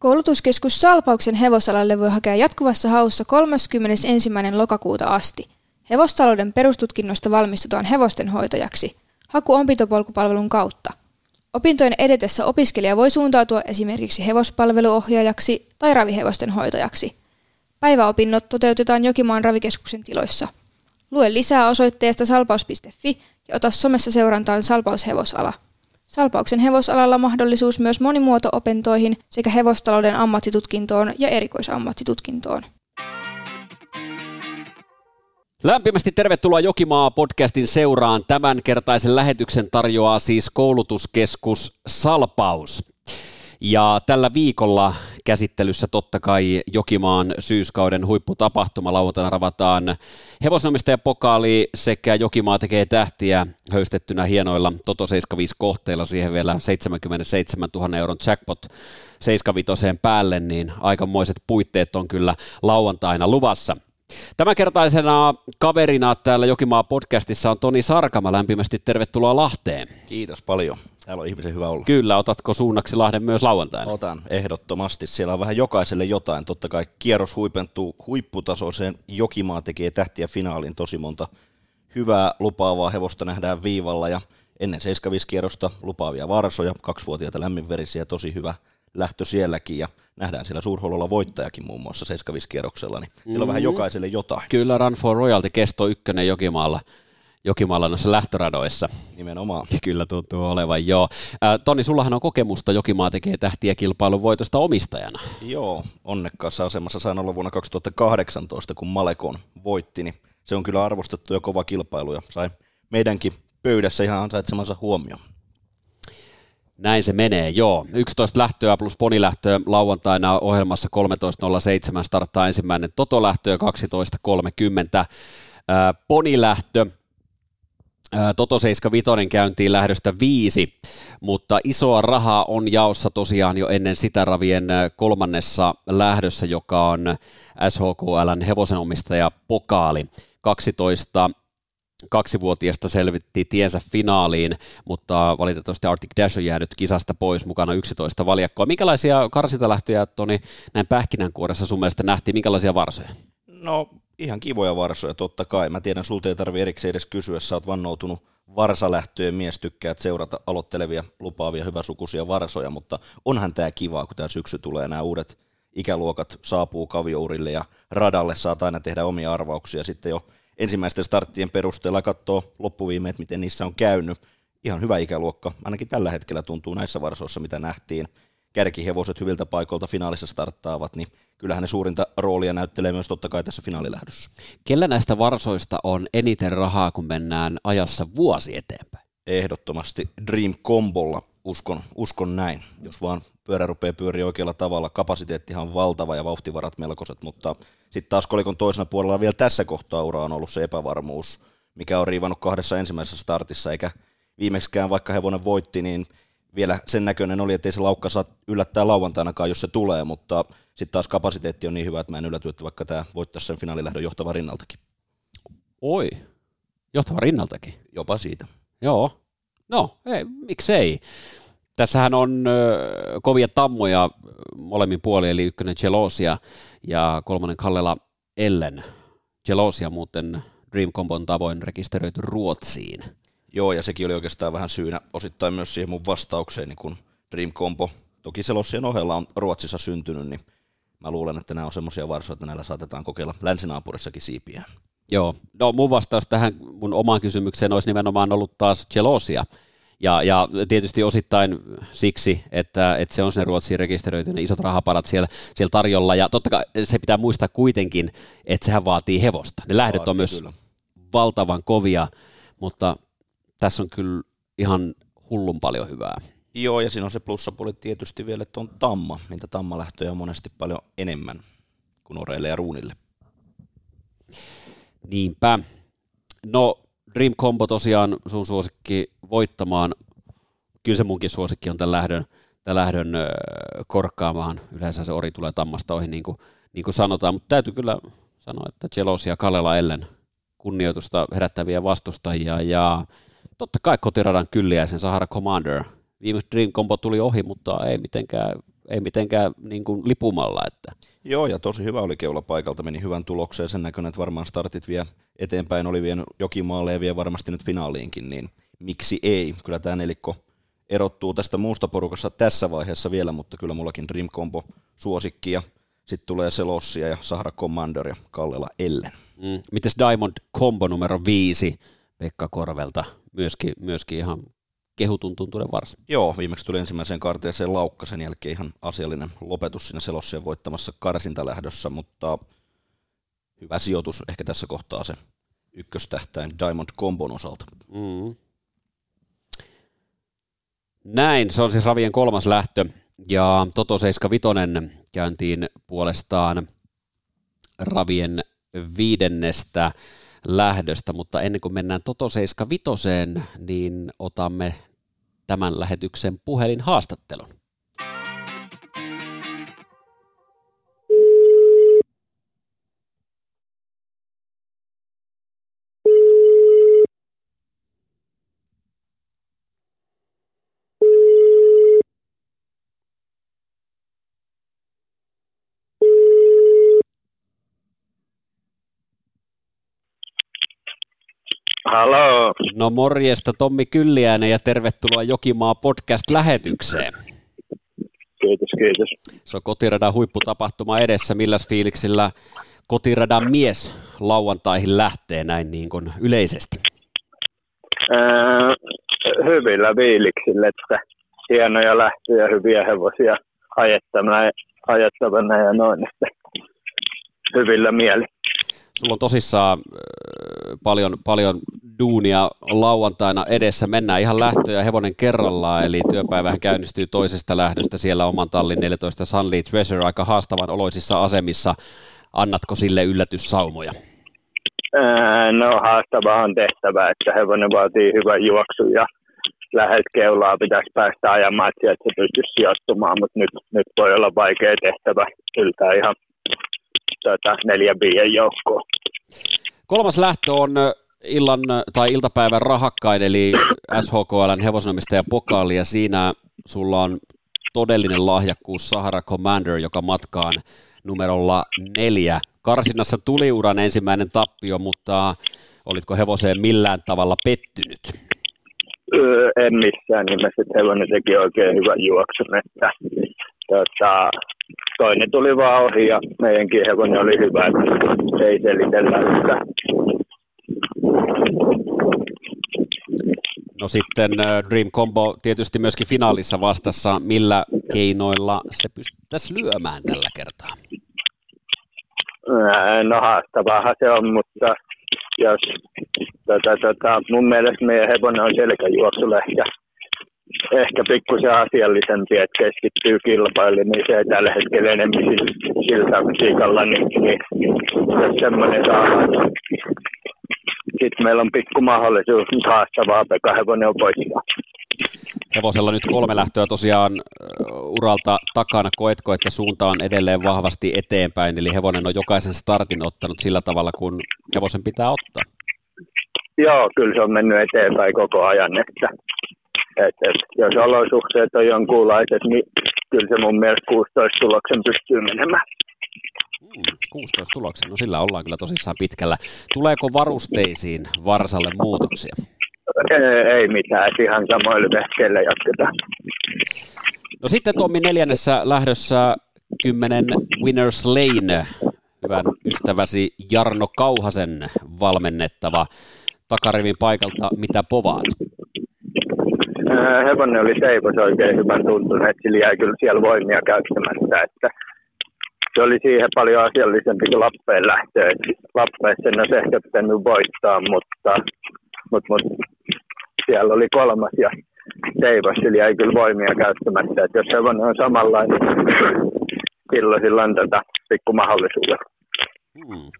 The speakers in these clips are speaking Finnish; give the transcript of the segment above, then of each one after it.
Koulutuskeskus Salpauksen hevosalalle voi hakea jatkuvassa haussa 31. lokakuuta asti. Hevostalouden perustutkinnosta valmistutaan hevostenhoitajaksi. Haku opintopolkupalvelun kautta. Opintojen edetessä opiskelija voi suuntautua esimerkiksi hevospalveluohjaajaksi tai ravihevosten hoitajaksi. Päiväopinnot toteutetaan Jokimaan ravikeskuksen tiloissa. Lue lisää osoitteesta salpaus.fi ja ota somessa seurantaan Salpaushevosala. Salpauksen hevosalalla mahdollisuus myös monimuoto-opintoihin sekä hevostalouden ammattitutkintoon ja erikoisammattitutkintoon. Lämpimästi tervetuloa Jokimaa podcastin seuraan. Tämänkertaisen lähetyksen tarjoaa siis koulutuskeskus Salpaus. Ja tällä viikolla käsittelyssä totta kai Jokimaan syyskauden huipputapahtuma. Lauantaina ravataan hevosnomistajapokaali sekä Jokimaa tekee tähtiä höystettynä hienoilla Toto 75 kohteilla. Siihen vielä 77 000 euron jackpot 75 päälle, niin aikamoiset puitteet on kyllä lauantaina luvassa. Tämänkertaisena kaverina täällä Jokimaa podcastissa on Toni Sarkama. Lämpimästi tervetuloa Lahteen. Kiitos paljon. Täällä on ihmisen hyvä olla. Kyllä, otatko suunnaksi Lahden myös lauantaina? Otan, ehdottomasti. Siellä on vähän jokaiselle jotain. Totta kai kierros huipentuu huipputasoiseen. Jokimaa tekee tähtiä finaalin tosi monta hyvää lupaavaa hevosta nähdään viivalla ja ennen 75 kierrosta lupaavia varsoja, kaksivuotiaita lämminverisiä, tosi hyvä lähtö sielläkin ja nähdään siellä suurhololla voittajakin muun muassa 75 kierroksella, niin siellä on vähän mm. jokaiselle jotain. Kyllä Run for Royalty kesto ykkönen Jokimaalla. Jokimaalla noissa lähtöradoissa. Nimenomaan. Kyllä tuntuu olevan, joo. Toni, sullahan on kokemusta Jokimaa tekee tähtiä kilpailun voitosta omistajana. Joo, onnekkaassa asemassa sain olla vuonna 2018, kun Malekon voitti, niin se on kyllä arvostettu ja kova kilpailu ja sai meidänkin pöydässä ihan ansaitsemansa huomioon. Näin se menee, joo. 11 lähtöä plus ponilähtöä lauantaina ohjelmassa 13.07 starttaa ensimmäinen totolähtö ja 12.30 ponilähtö. Toto 75 käyntiin lähdöstä viisi, mutta isoa rahaa on jaossa tosiaan jo ennen sitä ravien kolmannessa lähdössä, joka on SHKLn hevosenomistaja Pokaali. 12 kaksivuotiaasta selvitti tiensä finaaliin, mutta valitettavasti Arctic Dash on jäänyt kisasta pois mukana 11 valjakkoa. Minkälaisia karsintalähtöjä Toni näin pähkinänkuoressa sun mielestä nähtiin, minkälaisia varsoja? No ihan kivoja varsoja totta kai. Mä tiedän, sulta ei tarvi erikseen edes kysyä, sä oot vannoutunut varsalähtöjen mies, tykkäät seurata aloittelevia, lupaavia, hyväsukuisia varsoja, mutta onhan tämä kivaa, kun tämä syksy tulee, nämä uudet ikäluokat saapuu kaviourille ja radalle saat aina tehdä omia arvauksia sitten jo ensimmäisten starttien perusteella katsoo loppuviimeet, miten niissä on käynyt. Ihan hyvä ikäluokka, ainakin tällä hetkellä tuntuu näissä varsoissa, mitä nähtiin. Kärkihevoset hyviltä paikoilta finaalissa starttaavat, niin kyllähän ne suurinta roolia näyttelee myös totta kai tässä finaalilähdössä. Kellä näistä varsoista on eniten rahaa, kun mennään ajassa vuosi eteenpäin? Ehdottomasti Dream Combolla uskon, uskon näin, jos vaan pyörä rupeaa pyöriä oikealla tavalla. Kapasiteettihan on valtava ja vauhtivarat melkoiset, mutta sitten taas kolikon toisena puolella vielä tässä kohtaa ura on ollut se epävarmuus, mikä on riivannut kahdessa ensimmäisessä startissa, eikä viimeksikään vaikka hevonen voitti, niin vielä sen näköinen oli, että ei se laukka saa yllättää lauantainakaan, jos se tulee, mutta sitten taas kapasiteetti on niin hyvä, että mä en ylläty, että vaikka tämä voittaisi sen finaalilähdön johtava rinnaltakin. Oi, johtava rinnaltakin? Jopa siitä. Joo, no ei, miksei. Tässähän on ö, kovia tammoja molemmin puolin, eli ykkönen Gelosia ja kolmannen Kallela Ellen. Gelosia muuten Dream Combon tavoin rekisteröity Ruotsiin. Joo, ja sekin oli oikeastaan vähän syynä osittain myös siihen mun vastaukseen, niin kun Dream Combo, toki Selosien ohella on Ruotsissa syntynyt, niin mä luulen, että nämä on semmoisia varsoja, että näillä saatetaan kokeilla länsinaapurissakin siipiä. Joo, no mun vastaus tähän mun omaan kysymykseen olisi nimenomaan ollut taas Gelosia, ja, ja tietysti osittain siksi, että, että se on sen Ruotsiin rekisteröity, ne isot rahaparat siellä, siellä tarjolla. Ja totta kai se pitää muistaa kuitenkin, että sehän vaatii hevosta. Ne lähdöt on myös kyllä. valtavan kovia, mutta tässä on kyllä ihan hullun paljon hyvää. Joo, ja siinä on se plussapuoli tietysti vielä, että on tamma. Niitä tammalähtöjä on monesti paljon enemmän kuin oreille ja ruunille. Niinpä. No, Dream Combo tosiaan sun suosikki voittamaan. Kyllä se munkin suosikki on tämän lähdön, tämän lähdön korkkaamaan. Yleensä se ori tulee tammasta ohi, niin kuin, niin kuin sanotaan, mutta täytyy kyllä sanoa, että Chelos ja Kalela Ellen kunnioitusta herättäviä vastustajia ja totta kai kotiradan kylliäisen Sahara Commander. Viimeksi Dream Combo tuli ohi, mutta ei mitenkään ei mitenkään niin kuin lipumalla. Että. Joo, ja tosi hyvä oli keula paikalta, meni hyvän tulokseen sen näköinen, että varmaan startit vie eteenpäin, oli vienyt Jokimaalle ja vie varmasti nyt finaaliinkin, niin miksi ei? Kyllä tämä nelikko erottuu tästä muusta porukassa tässä vaiheessa vielä, mutta kyllä mullakin Dream Combo suosikki ja sitten tulee Selossia ja Sahara Commander ja Kallela Ellen. Mm. Mites Diamond Combo numero viisi Pekka Korvelta? Myöskin, myöskin ihan kehutun tuntunen varsin. Joo, viimeksi tuli ensimmäiseen karteeseen laukka, sen jälkeen ihan asiallinen lopetus siinä Selossien voittamassa karsintalähdössä, mutta hyvä sijoitus ehkä tässä kohtaa se ykköstähtäin Diamond Combon osalta. Mm. Näin, se on siis Ravien kolmas lähtö, ja Toto 75 käyntiin puolestaan Ravien viidennestä lähdöstä, mutta ennen kuin mennään Toto 75, niin otamme tämän lähetyksen puhelinhaastattelun. Halo. No morjesta Tommi Kylliäinen ja tervetuloa Jokimaa podcast-lähetykseen. Kiitos, kiitos. Se on kotiradan huipputapahtuma edessä. Milläs fiiliksillä kotiradan mies lauantaihin lähtee näin niin kuin yleisesti? Äh, hyvillä fiiliksillä, että hienoja lähtöjä, hyviä hevosia ajettavana, ajettavana ja noin, että hyvillä mieli. Sulla on tosissaan paljon, paljon duunia lauantaina edessä. Mennään ihan lähtöjä hevonen kerrallaan, eli työpäivähän käynnistyy toisesta lähdöstä. Siellä oman tallin 14 Sunlit Treasure aika haastavan oloisissa asemissa. Annatko sille yllätyssaumoja? no haastava on tehtävä, että hevonen vaatii hyvän juoksun ja lähet keulaa pitäisi päästä ajamaan, että se pystyisi sijoittumaan, mutta nyt, nyt voi olla vaikea tehtävä yltää ihan tuota, neljän viien joukkoon. Kolmas lähtö on illan tai iltapäivän rahakkain, eli SHKLn hevosenomistaja pokaali, ja siinä sulla on todellinen lahjakkuus Sahara Commander, joka matkaan numerolla neljä. Karsinnassa tuli uran ensimmäinen tappio, mutta olitko hevoseen millään tavalla pettynyt? Öö, en missään nimessä, että hevonen teki oikein hyvän juoksun, että tota, toinen tuli vaan ohi ja meidänkin hevonen oli hyvä, että ei selitellä sitä. No sitten Dream Combo tietysti myöskin finaalissa vastassa. Millä keinoilla se pystyttäisiin lyömään tällä kertaa? No haastavahan se on, mutta jos tota, tota, mun mielestä meidän hevonen on selkäjuoksulla ehkä pikkusen asiallisempi, että keskittyy kilpailuun, niin se tällä hetkellä enemmän siltä siikalla, niin, niin jos semmoinen saa, sitten meillä on pikku mahdollisuus haastavaa, Pekka Hevonen on poistaa. Hevosella nyt kolme lähtöä tosiaan uralta takana. Koetko, että suunta on edelleen vahvasti eteenpäin, eli hevonen on jokaisen startin ottanut sillä tavalla, kun hevosen pitää ottaa? Joo, kyllä se on mennyt eteenpäin koko ajan, että et, et, jos olosuhteet on jonkunlaiset, niin kyllä se mun mielestä 16 tuloksen pystyy menemään. Hmm, 16 tuloksen, no sillä ollaan kyllä tosissaan pitkällä. Tuleeko varusteisiin Varsalle muutoksia? Ei, ei mitään, ihan samoilla vehkeillä jatketaan. No sitten Tommi neljännessä lähdössä 10 Winners Lane, hyvän ystäväsi Jarno Kauhasen valmennettava takarivin paikalta, mitä povaat? Hevonen oli seivos oikein hyvän tuntunut, että sillä jäi kyllä siellä voimia käyttämättä, että se oli siihen paljon asiallisempi kuin Lappeen lähtö. Lappeessa en olisi ehkä pitänyt voittaa, mutta, mutta, mutta siellä oli kolmas ja seivos, sillä jäi kyllä voimia käyttämättä. Että jos hevonen on samanlainen, silloin sillä on tätä pikku mahdollisuutta. Hmm.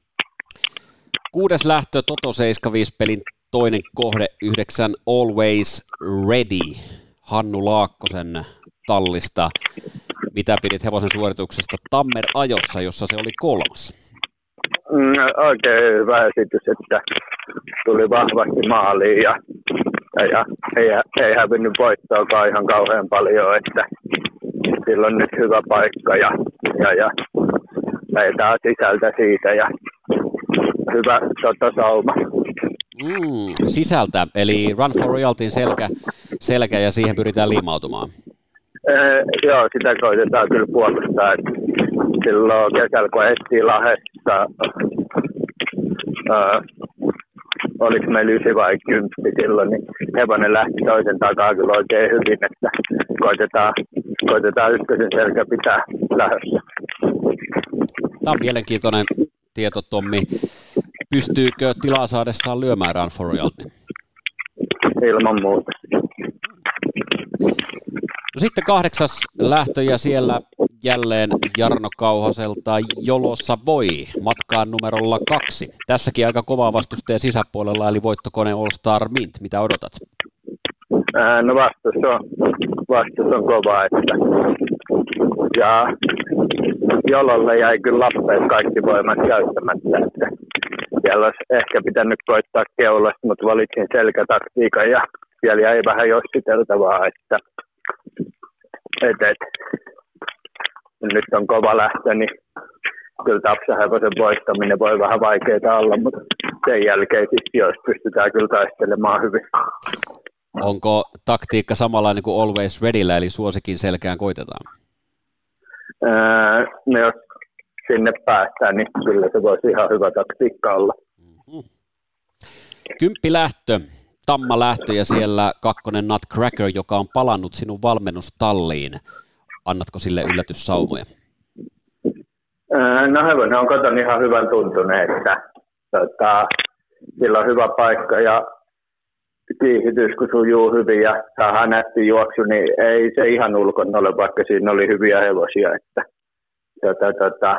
Kuudes lähtö Toto 75 pelin toinen kohde, yhdeksän Always Ready, Hannu Laakkosen tallista. Mitä pidit hevosen suorituksesta Tammer ajossa, jossa se oli kolmas? Mm, oikein hyvä esitys, että tuli vahvasti maaliin ja, ja, ja ei, ei hävinnyt voittoakaan ihan kauhean paljon, että sillä on nyt hyvä paikka ja, ja, ja lähdetään sisältä siitä ja hyvä tota, sauma. Mm, sisältä, eli Run for Royaltyn selkä, selkä ja siihen pyritään liimautumaan. Ee, joo, sitä koitetaan kyllä puolustaa. Että silloin kesällä, kun etsii Lahdessa, oliko meillä ysi vai kymppi silloin, niin hevonen lähti toisen takaa kyllä oikein hyvin, että koitetaan, koitetaan ykkösen selkä pitää lähdössä. Tämä on mielenkiintoinen tieto, Tommi. Pystyykö tilaa saadessaan lyömään Run for Royalty? Ilman muuta. No sitten kahdeksas lähtö ja siellä jälleen Jarno Kauhaselta Jolossa voi matkaan numerolla kaksi. Tässäkin aika kova vastustaja sisäpuolella, eli voittokone All Star Mint. Mitä odotat? Ää, no vastus on, vastus on kova, että ja Jololle jäi kyllä Lappeen kaikki voimat käyttämättä, että siellä olisi ehkä pitänyt koittaa keulasta, mutta valitsin selkätaktiikan ja siellä jäi vähän jossiteltavaa, että et, et, nyt on kova lähtö, niin kyllä tapsahevosen voittaminen voi vähän vaikeaa olla, mutta sen jälkeen sitten jos pystytään kyllä taistelemaan hyvin. Onko taktiikka samanlainen kuin Always Readyllä, eli suosikin selkään koitetaan? Öö, no jos sinne päästään, niin kyllä se voisi ihan hyvä taktiikka olla. Mm-hmm. Kymppi lähtö, Tamma lähtö ja siellä kakkonen Nutcracker, joka on palannut sinun valmennustalliin. Annatko sille yllätyssaumoja? Öö, no hevonen on katon ihan hyvän tuntunut, että tota, sillä on hyvä paikka ja kiihdytys, kun sujuu hyvin ja saa nätti juoksu, niin ei se ihan ulkona ole, vaikka siinä oli hyviä hevosia. Että, tota, tota,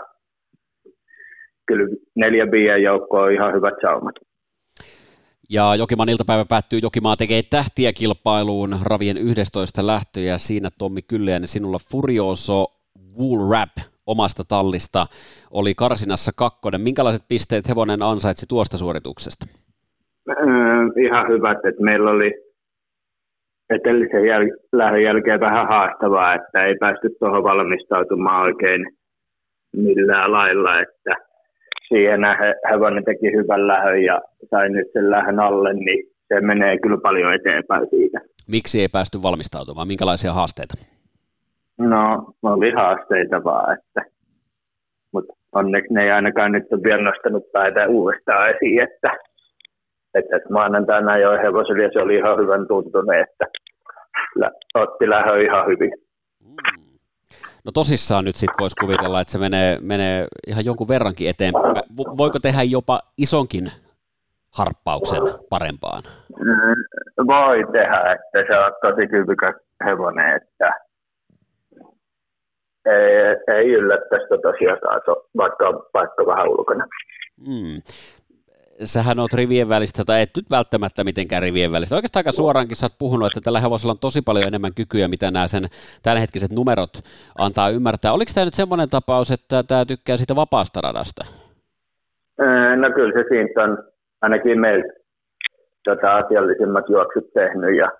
kyllä neljä biien joukko on ihan hyvät saumat. Ja Jokimaan iltapäivä päättyy. Jokimaa tekee tähtiä kilpailuun Ravien 11 lähtöjä. Siinä Tommi Kylliäinen sinulla Furioso Wool Wrap omasta tallista oli karsinassa kakkonen. Minkälaiset pisteet hevonen ansaitsi tuosta suorituksesta? Äh, ihan hyvät, että meillä oli edellisen jäl- lähdön jälkeen vähän haastavaa, että ei päästy tuohon valmistautumaan oikein millään lailla, että siihen hevonen teki hyvän lähön ja sai nyt sen lähön alle, niin se menee kyllä paljon eteenpäin siitä. Miksi ei päästy valmistautumaan? Minkälaisia haasteita? No, oli haasteita vaan, että mutta onneksi ne ei ainakaan nyt ole vielä nostanut päätä uudestaan esiin, että, että, että maanantaina jo hevosella ja se oli ihan hyvän tuntunut, että otti lähö ihan hyvin. Mm. No tosissaan nyt sitten voisi kuvitella, että se menee, menee ihan jonkun verrankin eteenpäin. Voiko tehdä jopa isonkin harppauksen parempaan? Mm, voi tehdä, että se on tosi kyvykäs hevonen, että ei, ei yllättäisi tosiaan taas, vaikka, vaikka vähän ulkona. Mm sähän oot rivien välistä, tai et nyt välttämättä mitenkään rivien välistä. Oikeastaan aika suoraankin sä oot puhunut, että tällä hevosella on tosi paljon enemmän kykyä, mitä nämä sen tämänhetkiset numerot antaa ymmärtää. Oliko tämä nyt semmoinen tapaus, että tämä tykkää siitä vapaasta radasta? No kyllä se siitä on ainakin meiltä tota asiallisimmat juoksut tehnyt ja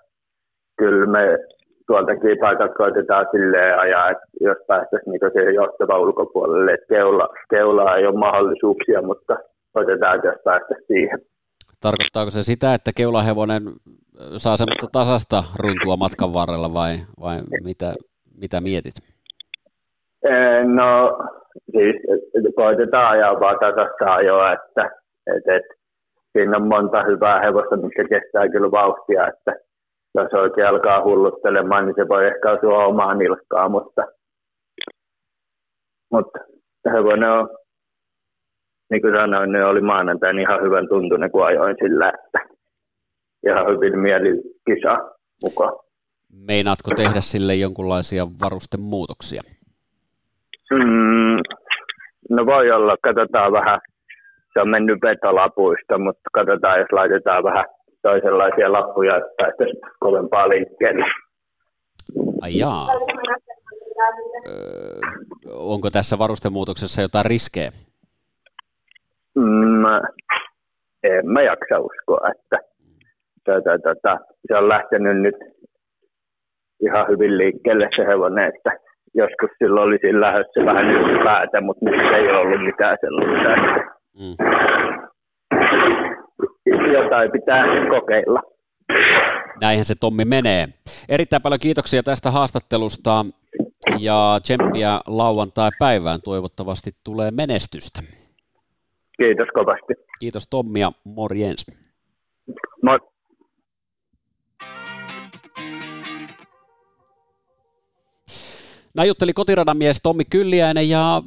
kyllä me tuoltakin paikat koitetaan silleen ajaa, että jos päästäisiin niin siihen johtava ulkopuolelle, että keula, keulaa ei ole mahdollisuuksia, mutta koitetaan jos päästä siihen. Tarkoittaako se sitä, että keulahevonen saa semmoista tasasta runtua matkan varrella vai, vai mitä, mitä mietit? No siis koitetaan ajaa vaan tasasta ajoa, että et, et, siinä on monta hyvää hevosta, mikä kestää kyllä vauhtia, että jos oikein alkaa hulluttelemaan, niin se voi ehkä asua omaan nilkkaan, mutta, mutta hevonen on niin kuin sanoin, ne oli maanantaina ihan hyvän tuntunen, kun ajoin sillä, että ihan hyvin mieli kisa mukaan. Meinaatko tehdä sille jonkunlaisia varustemuutoksia? Mm, no voi olla, katsotaan vähän. Se on mennyt vetolapuista, mutta katsotaan, jos laitetaan vähän toisenlaisia lappuja, että päästäisiin kovempaa liikkeelle. Ai jaa. Öö, onko tässä varustemuutoksessa jotain riskejä? Mm, en mä jaksa uskoa, että tätä, tätä, se on lähtenyt nyt ihan hyvin liikkeelle se hevonen, että joskus silloin oli siinä lähdössä vähän päätä, mutta nyt ei ollut mitään sellaista. Mm. Jotain pitää kokeilla. Näinhän se Tommi menee. Erittäin paljon kiitoksia tästä haastattelusta ja tsemppiä lauantai-päivään. Toivottavasti tulee menestystä. Kiitos kovasti. Kiitos Tommi ja morjens. Moi. Näin jutteli kotiradan mies Tommi Kylliäinen ja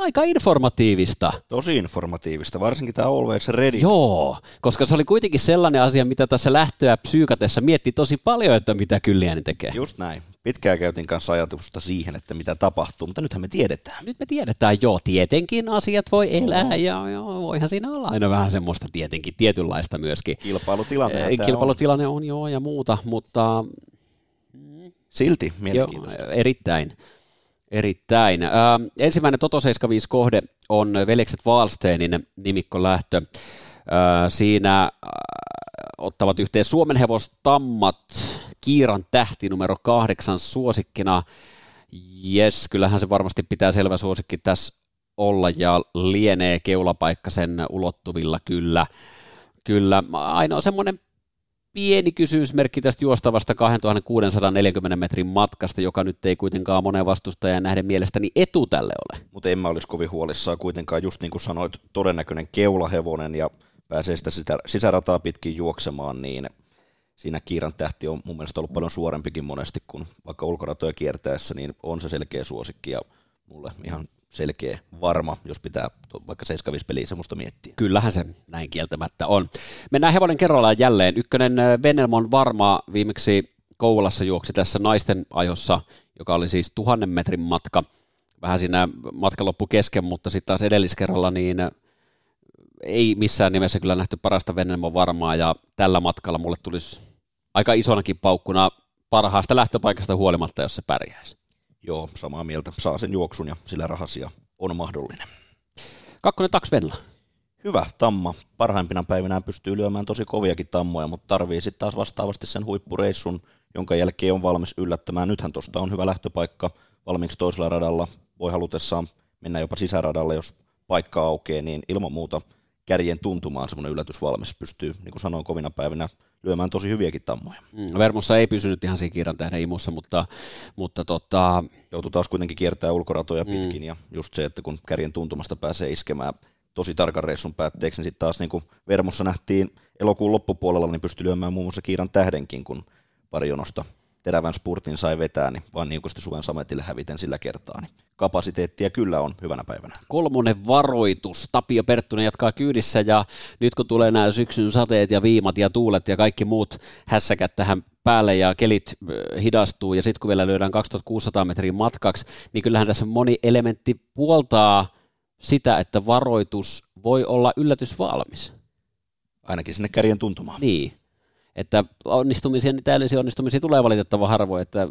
aika informatiivista. Tosi informatiivista, varsinkin tämä Always Ready. Joo, koska se oli kuitenkin sellainen asia, mitä tässä lähtöä psyykatessa mietti tosi paljon, että mitä Kylliäinen tekee. Just näin. Pitkään käytin kanssa ajatusta siihen, että mitä tapahtuu, mutta nythän me tiedetään. Nyt me tiedetään, joo, tietenkin asiat voi elää no. ja joo, voihan siinä olla aina vähän semmoista tietenkin, tietynlaista myöskin. Kilpailutilanne. E, kilpailutilanne on. on joo ja muuta, mutta... Silti mielenkiintoista. Joo, erittäin. Erittäin. Äh, ensimmäinen Toto 75 kohde on Veljekset Wallsteinin nimikko lähtö. Äh, siinä ottavat yhteen Suomen hevostammat Kiiran tähti numero kahdeksan suosikkina. Jes, kyllähän se varmasti pitää selvä suosikki tässä olla ja lienee keulapaikka sen ulottuvilla kyllä. Kyllä, ainoa semmoinen pieni kysymysmerkki tästä juostavasta 2640 metrin matkasta, joka nyt ei kuitenkaan monen vastustajan nähden mielestäni etu tälle ole. Mutta en mä olisi kovin huolissaan kuitenkaan, just niin kuin sanoit, todennäköinen keulahevonen ja pääsee sitä sisärataa pitkin juoksemaan, niin siinä Kiiran tähti on mun mielestä ollut paljon suorempikin monesti kuin vaikka ulkoratoja kiertäessä, niin on se selkeä suosikki ja mulle ihan selkeä, varma, jos pitää vaikka 75 peliä semmoista miettiä. Kyllähän se näin kieltämättä on. Mennään hevonen kerrallaan jälleen. Ykkönen Venelmon varma viimeksi Kouvolassa juoksi tässä naisten ajossa, joka oli siis tuhannen metrin matka. Vähän siinä matka loppu kesken, mutta sitten taas edelliskerralla niin ei missään nimessä kyllä nähty parasta Venelmon varmaa ja tällä matkalla mulle tulisi aika isonakin paukkuna parhaasta lähtöpaikasta huolimatta, jos se pärjäisi. Joo, samaa mieltä. Saa sen juoksun ja sillä rahasia on mahdollinen. Kakkonen taks Venla. Hyvä tamma. Parhaimpina päivinä pystyy lyömään tosi koviakin tammoja, mutta tarvii sitten taas vastaavasti sen huippureissun, jonka jälkeen on valmis yllättämään. Nythän tuosta on hyvä lähtöpaikka valmiiksi toisella radalla. Voi halutessaan mennä jopa sisäradalle, jos paikka aukeaa, niin ilman muuta kärjen tuntumaan semmoinen yllätys valmis. Pystyy, niin kuin sanoin, kovina päivinä lyömään tosi hyviäkin tammoja. Mm, Vermossa ei pysynyt ihan siinä kiiran tähden imussa, mutta, mutta tota... Joutui taas kuitenkin kiertää ulkoratoja mm. pitkin mm. ja just se, että kun kärjen tuntumasta pääsee iskemään tosi tarkan reissun päätteeksi, niin sitten taas niin kuin Vermossa nähtiin elokuun loppupuolella, niin pystyi lyömään muun muassa kiiran tähdenkin, kun pari jonosta terävän spurtin sai vetää, niin vaan niukosti Suven Sametille häviten sillä kertaa. Niin kapasiteettia kyllä on hyvänä päivänä. Kolmonen varoitus. Tapio Perttunen jatkaa kyydissä ja nyt kun tulee nämä syksyn sateet ja viimat ja tuulet ja kaikki muut hässäkät tähän päälle ja kelit hidastuu ja sitten kun vielä lyödään 2600 metriä matkaksi, niin kyllähän tässä moni elementti puoltaa sitä, että varoitus voi olla yllätys valmis. Ainakin sinne kärjen tuntumaan. Niin, että onnistumisia, niin täydellisiä onnistumisia tulee valitettavan harvoin, että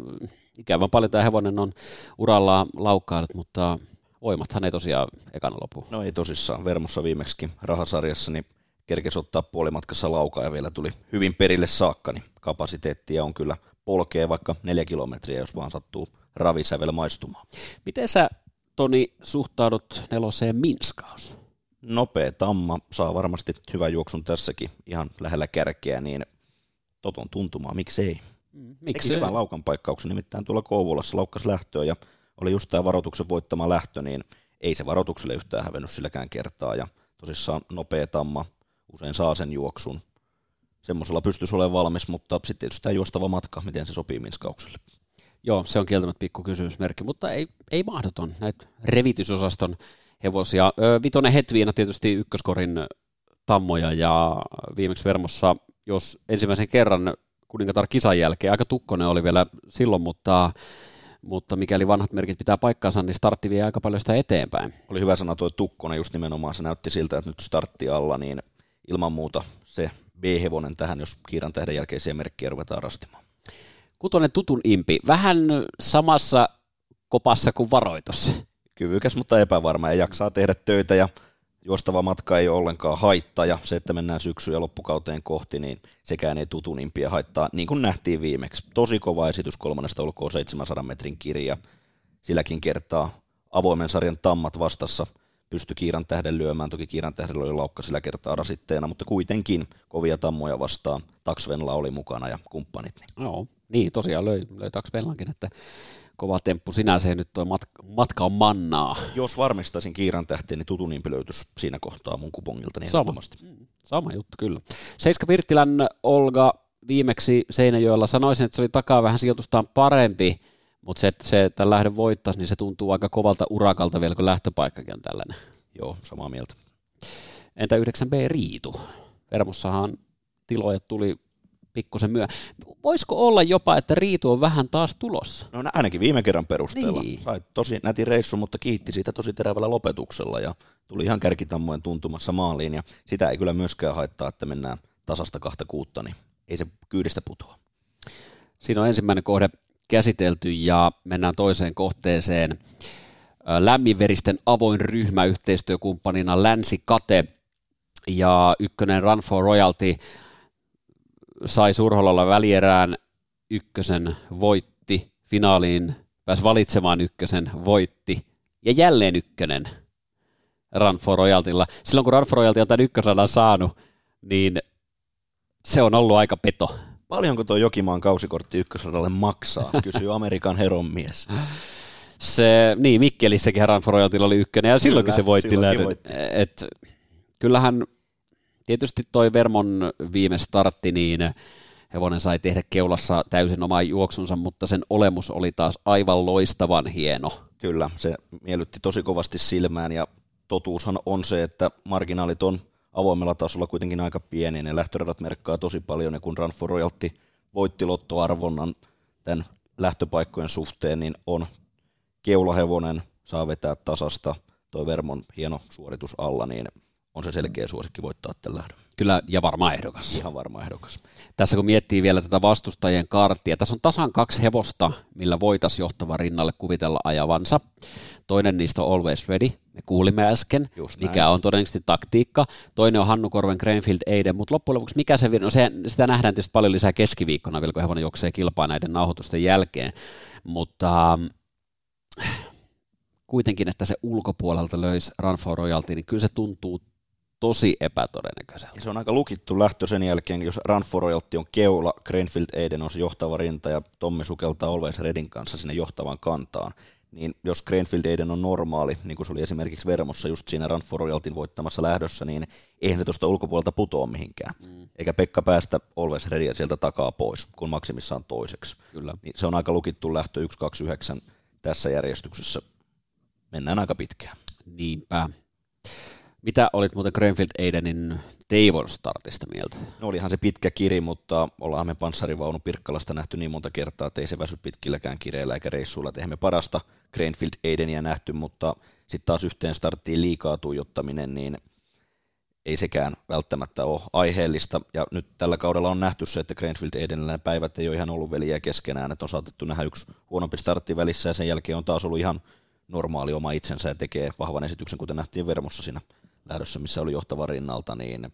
ikävän paljon tämä hevonen on urallaan laukkailut, mutta voimathan ei tosiaan ekana lopu. No ei tosissaan, Vermossa viimeksi rahasarjassa, niin kerkesi ottaa puolimatkassa laukaa ja vielä tuli hyvin perille saakka, niin kapasiteettia on kyllä polkee vaikka neljä kilometriä, jos vaan sattuu ravisävel maistumaan. Miten sä, Toni, suhtaudut neloseen Minskaus? Nopea tamma, saa varmasti hyvän juoksun tässäkin ihan lähellä kärkeä, niin Toton tuntumaa, miksei. Mm, miksi Eikö hyvän laukan paikkauksen, nimittäin tuolla Kouvolassa laukkas lähtöä ja oli just tämä varoituksen voittama lähtö, niin ei se varoitukselle yhtään hävennyt silläkään kertaa ja tosissaan nopea tamma, usein saa sen juoksun. Semmoisella pystyisi olemaan valmis, mutta sitten tietysti tämä juostava matka, miten se sopii Minskaukselle. Joo, se on kieltämättä pikku kysymysmerkki, mutta ei, ei mahdoton näitä revitysosaston hevosia. Vitonen Hetviina tietysti ykköskorin tammoja ja viimeksi Vermossa jos ensimmäisen kerran kuningatar kisan jälkeen, aika tukkonen oli vielä silloin, mutta, mutta mikäli vanhat merkit pitää paikkaansa, niin startti vie aika paljon sitä eteenpäin. Oli hyvä sanoa tuo tukkonen just nimenomaan, se näytti siltä, että nyt startti alla, niin ilman muuta se B-hevonen tähän, jos kiiran tähden jälkeisiä merkkiä ruvetaan rastimaan. Kutonen tutun impi, vähän samassa kopassa kuin varoitus. Kyvykäs, mutta epävarma ja jaksaa tehdä töitä ja juostava matka ei ole ollenkaan haitta, ja se, että mennään syksyä loppukauteen kohti, niin sekään ei tutunimpia haittaa, niin kuin nähtiin viimeksi. Tosi kova esitys kolmannesta ulkoa 700 metrin kirja, silläkin kertaa avoimen sarjan tammat vastassa pysty Kiiran tähden lyömään. Toki Kiiran tähdellä oli laukka sillä kertaa rasitteena, mutta kuitenkin kovia tammoja vastaan. Taksvenla oli mukana ja kumppanit. Niin. Joo, niin tosiaan löi, löi Taksvenlankin, että kova temppu sinänsä nyt tuo matka, matka on mannaa. Jos varmistaisin Kiiran tähteen, niin tutunimpi löytyisi siinä kohtaa mun kupongilta niin sama. Mm, sama juttu, kyllä. Seiska Virtilän Olga viimeksi Seinäjoella sanoisin, että se oli takaa vähän sijoitustaan parempi, mutta se, että se että lähde voittaisi, niin se tuntuu aika kovalta urakalta vielä, kun lähtöpaikkakin on tällainen. Joo, samaa mieltä. Entä 9B Riitu? Vermossahan tiloja tuli pikkusen myö. Voisiko olla jopa, että Riitu on vähän taas tulossa? No ainakin viime kerran perusteella. Niin. Sai tosi näti reissu, mutta kiitti siitä tosi terävällä lopetuksella ja tuli ihan kärkitammojen tuntumassa maaliin ja sitä ei kyllä myöskään haittaa, että mennään tasasta kahta kuutta, niin ei se kyydistä putoa. Siinä on ensimmäinen kohde käsitelty ja mennään toiseen kohteeseen. Lämminveristen avoin ryhmä yhteistyökumppanina Länsi Kate ja ykkönen Run for Royalty sai Surholalla välierään ykkösen, voitti, finaaliin pääsi valitsemaan ykkösen, voitti ja jälleen ykkönen Run for Royaltilla. Silloin kun Run for Royalty on tämän ykkösradan saanut, niin se on ollut aika peto. Paljonko tuo Jokimaan kausikortti ykkösradalle maksaa, kysyy Amerikan heron mies. Se, niin, Mikkelissäkin Run for Royaltilla oli ykkönen ja silloinkin se voitti. voitti. Et, kyllähän tietysti toi Vermon viime startti, niin hevonen sai tehdä keulassa täysin oman juoksunsa, mutta sen olemus oli taas aivan loistavan hieno. Kyllä, se miellytti tosi kovasti silmään ja totuushan on se, että marginaalit on avoimella tasolla kuitenkin aika pieni. Ne lähtöradat merkkaa tosi paljon ja kun Run for Royalty voitti lottoarvonnan tämän lähtöpaikkojen suhteen, niin on keulahevonen, saa vetää tasasta, toi Vermon hieno suoritus alla, niin on se selkeä suosikki voittaa tällä lähdön. Kyllä, ja varmaan ehdokas. Ihan varmaan ehdokas. Tässä kun miettii vielä tätä vastustajien karttia, tässä on tasan kaksi hevosta, millä voitaisiin johtava rinnalle kuvitella ajavansa. Toinen niistä on Always Ready, me kuulimme äsken, mikä on todennäköisesti taktiikka. Toinen on Hannu Korven Greenfield Eiden, mutta loppujen lopuksi mikä se, no se, sitä nähdään tietysti paljon lisää keskiviikkona vielä, kun hevonen juoksee kilpaa näiden nauhoitusten jälkeen. Mutta kuitenkin, että se ulkopuolelta löisi Run for Royalty, niin kyllä se tuntuu tosi epätodennäköiseltä. se on aika lukittu lähtö sen jälkeen, jos Royalty on keula, Greenfield Aiden on se johtava rinta ja Tommi sukeltaa Always Redin kanssa sinne johtavan kantaan. Niin jos Greenfield Aiden on normaali, niin kuin se oli esimerkiksi Vermossa just siinä Royaltyn voittamassa lähdössä, niin eihän se tuosta ulkopuolelta putoa mihinkään. Mm. Eikä Pekka päästä Always Redia sieltä takaa pois, kun maksimissaan toiseksi. Kyllä. Niin se on aika lukittu lähtö 129 tässä järjestyksessä. Mennään aika pitkään. Niinpä. Mitä olit muuten Greenfield Aidenin Teivon startista mieltä? No olihan se pitkä kiri, mutta ollaan me panssarivaunu Pirkkalasta nähty niin monta kertaa, että ei se väsy pitkilläkään kireillä eikä reissuilla. Että me parasta Greenfield Aidenia nähty, mutta sitten taas yhteen starttiin liikaa tuijottaminen, niin ei sekään välttämättä ole aiheellista. Ja nyt tällä kaudella on nähty se, että Greenfield Aidenillä päivät ei ole ihan ollut veliä keskenään, että on saatettu nähdä yksi huonompi startti välissä ja sen jälkeen on taas ollut ihan normaali oma itsensä ja tekee vahvan esityksen, kuten nähtiin Vermossa siinä lähdössä, missä oli johtava rinnalta, niin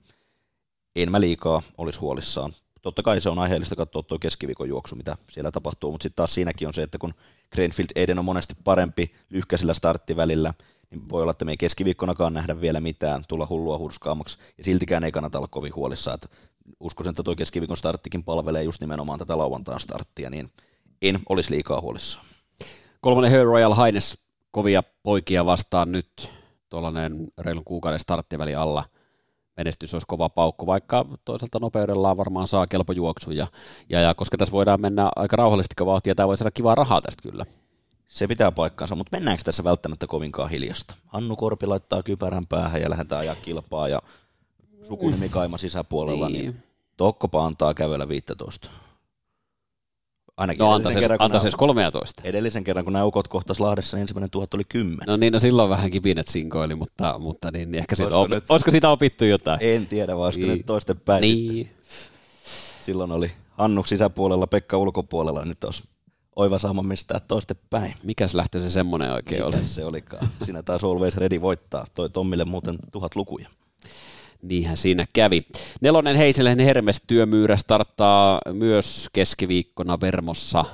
en mä liikaa olisi huolissaan. Totta kai se on aiheellista katsoa tuo keskiviikon juoksu, mitä siellä tapahtuu, mutta sitten taas siinäkin on se, että kun Greenfield Eden on monesti parempi lyhkäisellä starttivälillä, niin voi olla, että me ei keskiviikkonakaan nähdä vielä mitään, tulla hullua hurskaamaksi, ja siltikään ei kannata olla kovin huolissaan, että uskoisin, että tuo keskiviikon starttikin palvelee just nimenomaan tätä lauantain starttia, niin en olisi liikaa huolissaan. Kolmannen Royal Highness kovia poikia vastaan nyt tuollainen reilun kuukauden starttiväli alla menestys olisi kova paukku, vaikka toisaalta nopeudellaan varmaan saa kelpo juoksu. Ja, ja, ja, koska tässä voidaan mennä aika rauhallisesti vauhtia, tämä voi saada kivaa rahaa tästä kyllä. Se pitää paikkansa, mutta mennäänkö tässä välttämättä kovinkaan hiljasta? Hannu Korpi laittaa kypärän päähän ja lähdetään ajaa kilpaa ja sukunimi kaima sisäpuolella, niin, niin Tokkopa antaa kävellä 15. Ainakin no antaisi, kerran, antaisi nämä, 13. Edellisen kerran, kun nämä ukot kohtas Lahdessa, niin ensimmäinen tuhat oli 10. No niin, no silloin vähän kipinet sinkoili, mutta, mutta niin, ehkä siitä, olisiko, nyt, olisiko siitä opittu jotain? En tiedä, vai olisiko niin. nyt toisten päin niin. Silloin oli Hannu sisäpuolella, Pekka ulkopuolella, nyt olisi oiva saama mistään toistepäin. Mikäs lähtö se semmoinen oikein oli? Mikäs se olikaan? Siinä taisi Always Ready voittaa. Toi Tommille muuten tuhat lukuja. Niinhän siinä kävi. Nelonen Heiselän Hermes työmyyrä starttaa myös keskiviikkona Vermossa,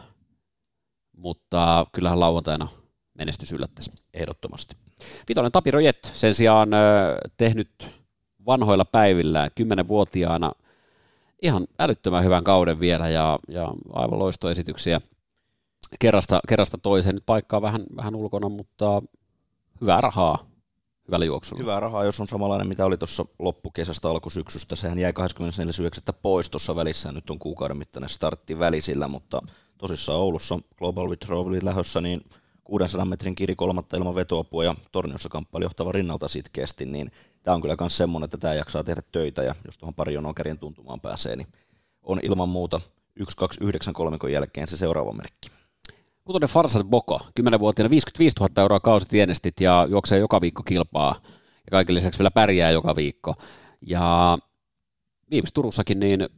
mutta kyllähän lauantaina menestys yllättäisi. Ehdottomasti. Vitoinen Tapiro Jet sen sijaan tehnyt vanhoilla päivillään, kymmenenvuotiaana, ihan älyttömän hyvän kauden vielä ja, ja aivan loistoesityksiä kerrasta, kerrasta toiseen. Nyt paikkaa vähän, vähän ulkona, mutta hyvää rahaa hyvällä juoksulla. Hyvää rahaa, jos on samanlainen, mitä oli tuossa loppukesästä alkusyksystä. Sehän jäi 24.9. pois tuossa välissä. Nyt on kuukauden mittainen startti välisillä, mutta tosissaan Oulussa Global Withdrawalin lähössä, niin 600 metrin kiri kolmatta ilman vetoapua ja Torniossa kamppaili johtava rinnalta sitkeästi, niin tämä on kyllä myös semmoinen, että tämä jaksaa tehdä töitä ja jos tuohon pari jonoon kärjen tuntumaan pääsee, niin on ilman muuta 1, 2, 9 kolmikon jälkeen se seuraava merkki. Kutonen Farsat Boko, 10-vuotiaana 55 000 euroa kausitienestit ja juoksee joka viikko kilpaa ja kaiken lisäksi vielä pärjää joka viikko. Ja viimeis Turussakin, niin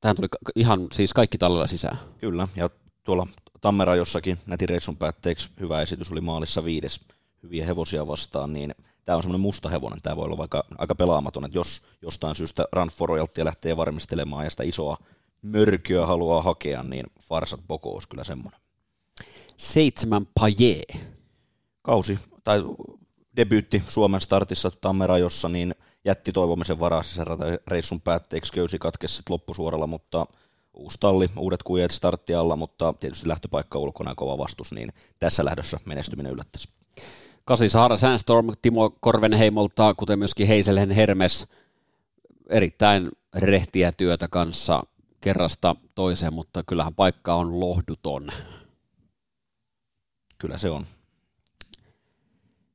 tähän tuli ihan siis kaikki tallella sisään. Kyllä, ja tuolla Tammerajossakin nätin reissun päätteeksi hyvä esitys oli maalissa viides hyviä hevosia vastaan, niin tämä on semmoinen musta hevonen, tämä voi olla vaikka aika pelaamaton, että jos jostain syystä Run for Royalty lähtee varmistelemaan ja sitä isoa mörkyä haluaa hakea, niin Farsat Boko olisi kyllä semmoinen. Seitsemän pajee. Kausi, tai debyytti Suomen startissa Tammerajossa, niin jätti toivomisen varaa reissun päätteeksi, köysi katkesi loppusuoralla, mutta uusi talli, uudet kujet startti alla, mutta tietysti lähtöpaikka ulkona ja kova vastus, niin tässä lähdössä menestyminen yllättäisi. Kasi Saara Sandstorm, Timo Korvenheimolta, kuten myöskin Heiselhen Hermes, erittäin rehtiä työtä kanssa kerrasta toiseen, mutta kyllähän paikka on lohduton. Kyllä se on.